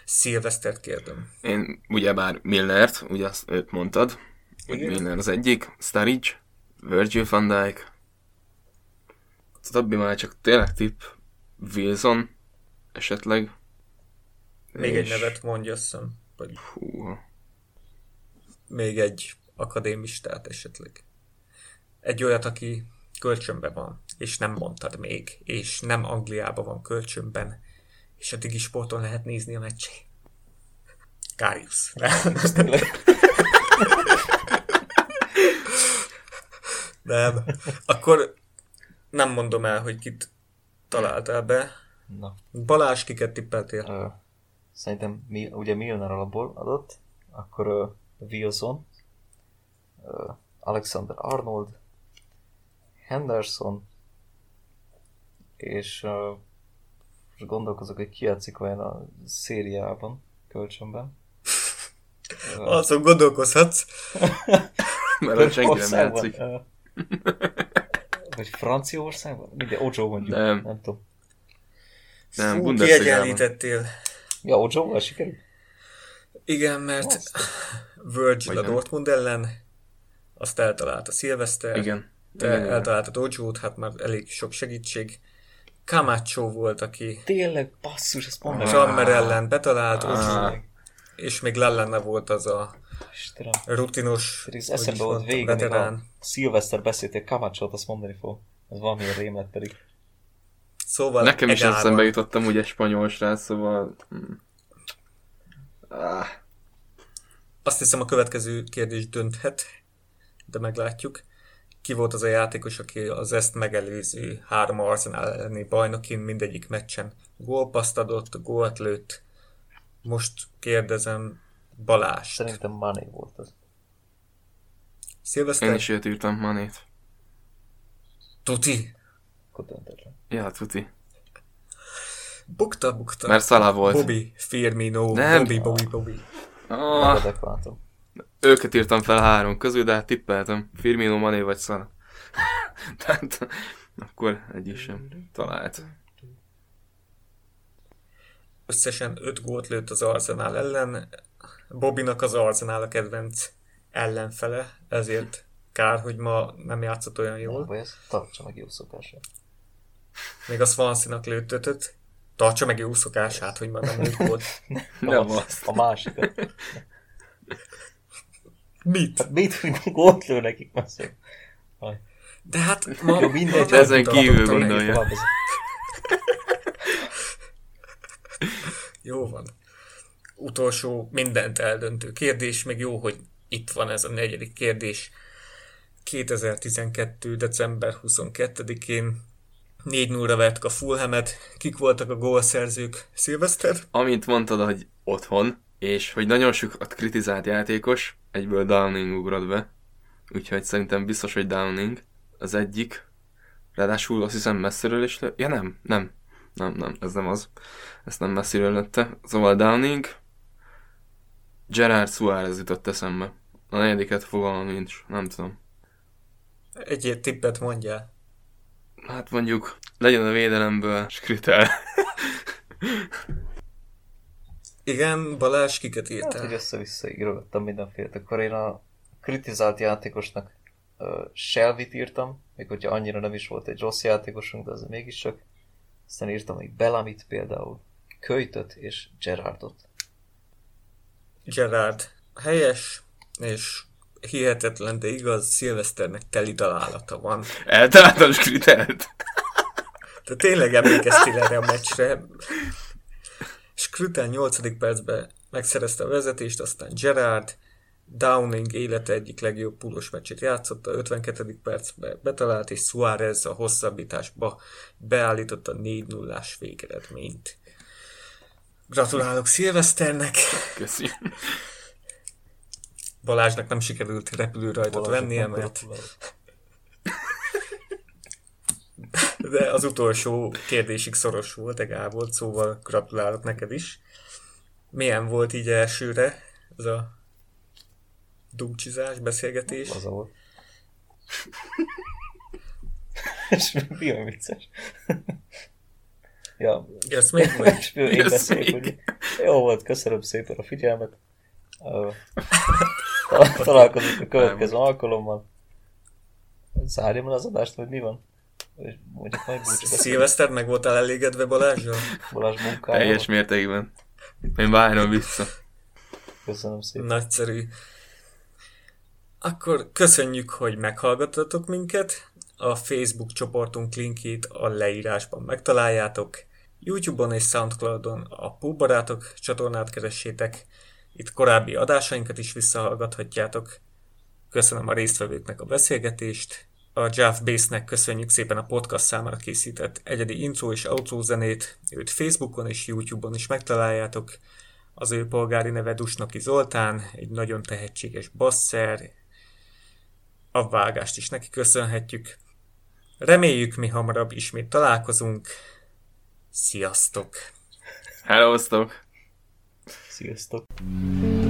Szilvesztert kérdem. Én ugyebár Millert, ugye azt őt mondtad, hogy. Miller az egyik, Sturridge, Virgil van Dijk, a többi már csak tényleg tipp, Wilson esetleg, Még egy És- nevet mondja, azt hiszem. Vagy Húha. még egy akadémistát esetleg. Egy olyat, aki kölcsönben van, és nem mondtad még, és nem Angliában van kölcsönben, és a Digi Sporton lehet nézni a meccsét. Karius. Tényleg. Nem. Akkor nem mondom el, hogy kit találtál be. Na, Balázs, kiket tippeltél? Szerintem mi, ugye Milner alapból adott, akkor ö, Wilson, ö, Alexander Arnold, Henderson, és ö, most gondolkozok, hogy ki játszik olyan a szériában, kölcsönben. Ö, Azon gondolkozhatsz. Mert ott senki nem játszik. Vagy Franciaországban? Mindegy, Ojo mondjuk. Nem. Nem tudom. Nem, Fú, kiegyenlítettél. Ja, Ojo-val sikerült? Igen, mert Azt. Virgil Vagy a nem. Dortmund ellen, azt eltalálta Szilveszter, Igen. te Igen, eltaláltad Ojót, hát már elég sok segítség. Camacho volt, aki Tényleg, basszus, mondd meg. Zsammer ellen betalált, Ah. Ojo, és még Lellene volt az a Istenem. rutinos, Pedig eszembe volt a veterán. Szilveszter beszéltél, Kamacsolt azt mondani fog. Ez valamilyen rémlet pedig. Szóval Nekem is Egálban. eszembe jutottam úgy egy spanyol srác, szóval... hm. Ah, Azt hiszem a következő kérdés dönthet, de meglátjuk. Ki volt az a játékos, aki az ezt megelőző három Arsenal elleni bajnokin mindegyik meccsen gólpaszt adott, gólt lőtt. Most kérdezem Balást. Szerintem Mané volt az. Szilveszter? én is írtam, Manét. Tuti? Akkor döntetlen. Ja, tuti. Bukta, bukta. Mert Szala volt. Bobby, Firmino, Nem. Bobby, Bobby, Bobby. Ah, Adekvátum. őket írtam fel három közül, de hát tippeltem. Firmino, Mané vagy Szala. Tehát akkor egy is sem talált. Összesen 5 gólt lőtt az Arsenal ellen. Bobinak az Arsenal a kedvenc ellenfele, ezért kár, hogy ma nem játszott olyan Jó. jól. Vagy ez tartsa meg jó szokásra. Még a Swansea-nak lőtt ötöt. Tartsa meg jó szokását, hogy ma nem lőtt. Nem azt. a másikat. Mit? Hát mit, hogy gólt lő nekik, messze. De hát ma... Jó, mindegy, ezen kívül gondolja. Jó van. Utolsó mindent eldöntő kérdés, még jó, hogy itt van ez a negyedik kérdés. 2012. december 22-én 4-0-ra vertük a Fulhamet. Kik voltak a gólszerzők? Szilveszter? Amint mondtad, hogy otthon, és hogy nagyon sokat kritizált játékos, egyből Downing ugrott be. Úgyhogy szerintem biztos, hogy Downing az egyik. Ráadásul azt hiszem messziről is lő... Ja nem, nem. Nem, nem, ez nem az. Ezt nem messziről lőtte. Szóval Downing, Gerard Suárez jutott eszembe. A negyediket fogalmam nincs, nem tudom. Egy tippet mondjál. Hát mondjuk legyen a védelemből Skritel. Igen, Balázs, kiket Hát, írtál? hogy össze-vissza írogattam mindenféle. Akkor én a kritizált játékosnak uh, Shelvit írtam, még hogyha annyira nem is volt egy rossz játékosunk, de azért mégiscsak. Aztán írtam még Bellamit például, Köjtöt és Gerardot. Gerard helyes, és hihetetlen, de igaz, Szilveszternek teli találata van. Eltaláltam Skritelt. De tényleg emlékeztél erre a meccsre. Scrutel 8. percben megszerezte a vezetést, aztán Gerard, Downing élete egyik legjobb púlos meccsét játszotta, 52. percben betalált, és Suárez a hosszabbításba beállította 4 0 végeredményt. Gratulálok Szilveszternek! Köszi. Balázsnak nem sikerült repülőrajtot Balázsnak vennie, mert de az utolsó kérdésig szoros volt, egál volt, szóval gratulálok neked is. Milyen volt így elsőre ez a dumcsizás, beszélgetés? Az volt. És mi a vicces? ja, Ezt még meg. jó volt, köszönöm szépen a figyelmet. Találkozunk a következő alkalommal. Zárjam le az adást, vagy mi van? És mondjuk majd búcsú beszélni. Szilveszter, meg voltál elégedve Balázsral? Balázs munkájával. Teljes mértékben. Én várom vissza. Köszönöm szépen. Nagyszerű. Akkor köszönjük, hogy meghallgattatok minket. A Facebook csoportunk linkjét a leírásban megtaláljátok. YouTube-on és Soundcloud-on a Póbarátok csatornát keressétek. Itt korábbi adásainkat is visszahallgathatjátok. Köszönöm a résztvevőknek a beszélgetést. A Jeff Bass-nek köszönjük szépen a podcast számára készített egyedi intro és outro zenét. Őt Facebookon és YouTube-on is megtaláljátok. Az ő polgári neve Dusnoki Zoltán, egy nagyon tehetséges basszer. A vágást is neki köszönhetjük. Reméljük, mi hamarabb ismét találkozunk. Sziasztok! Hello, Sziasztok! Mm.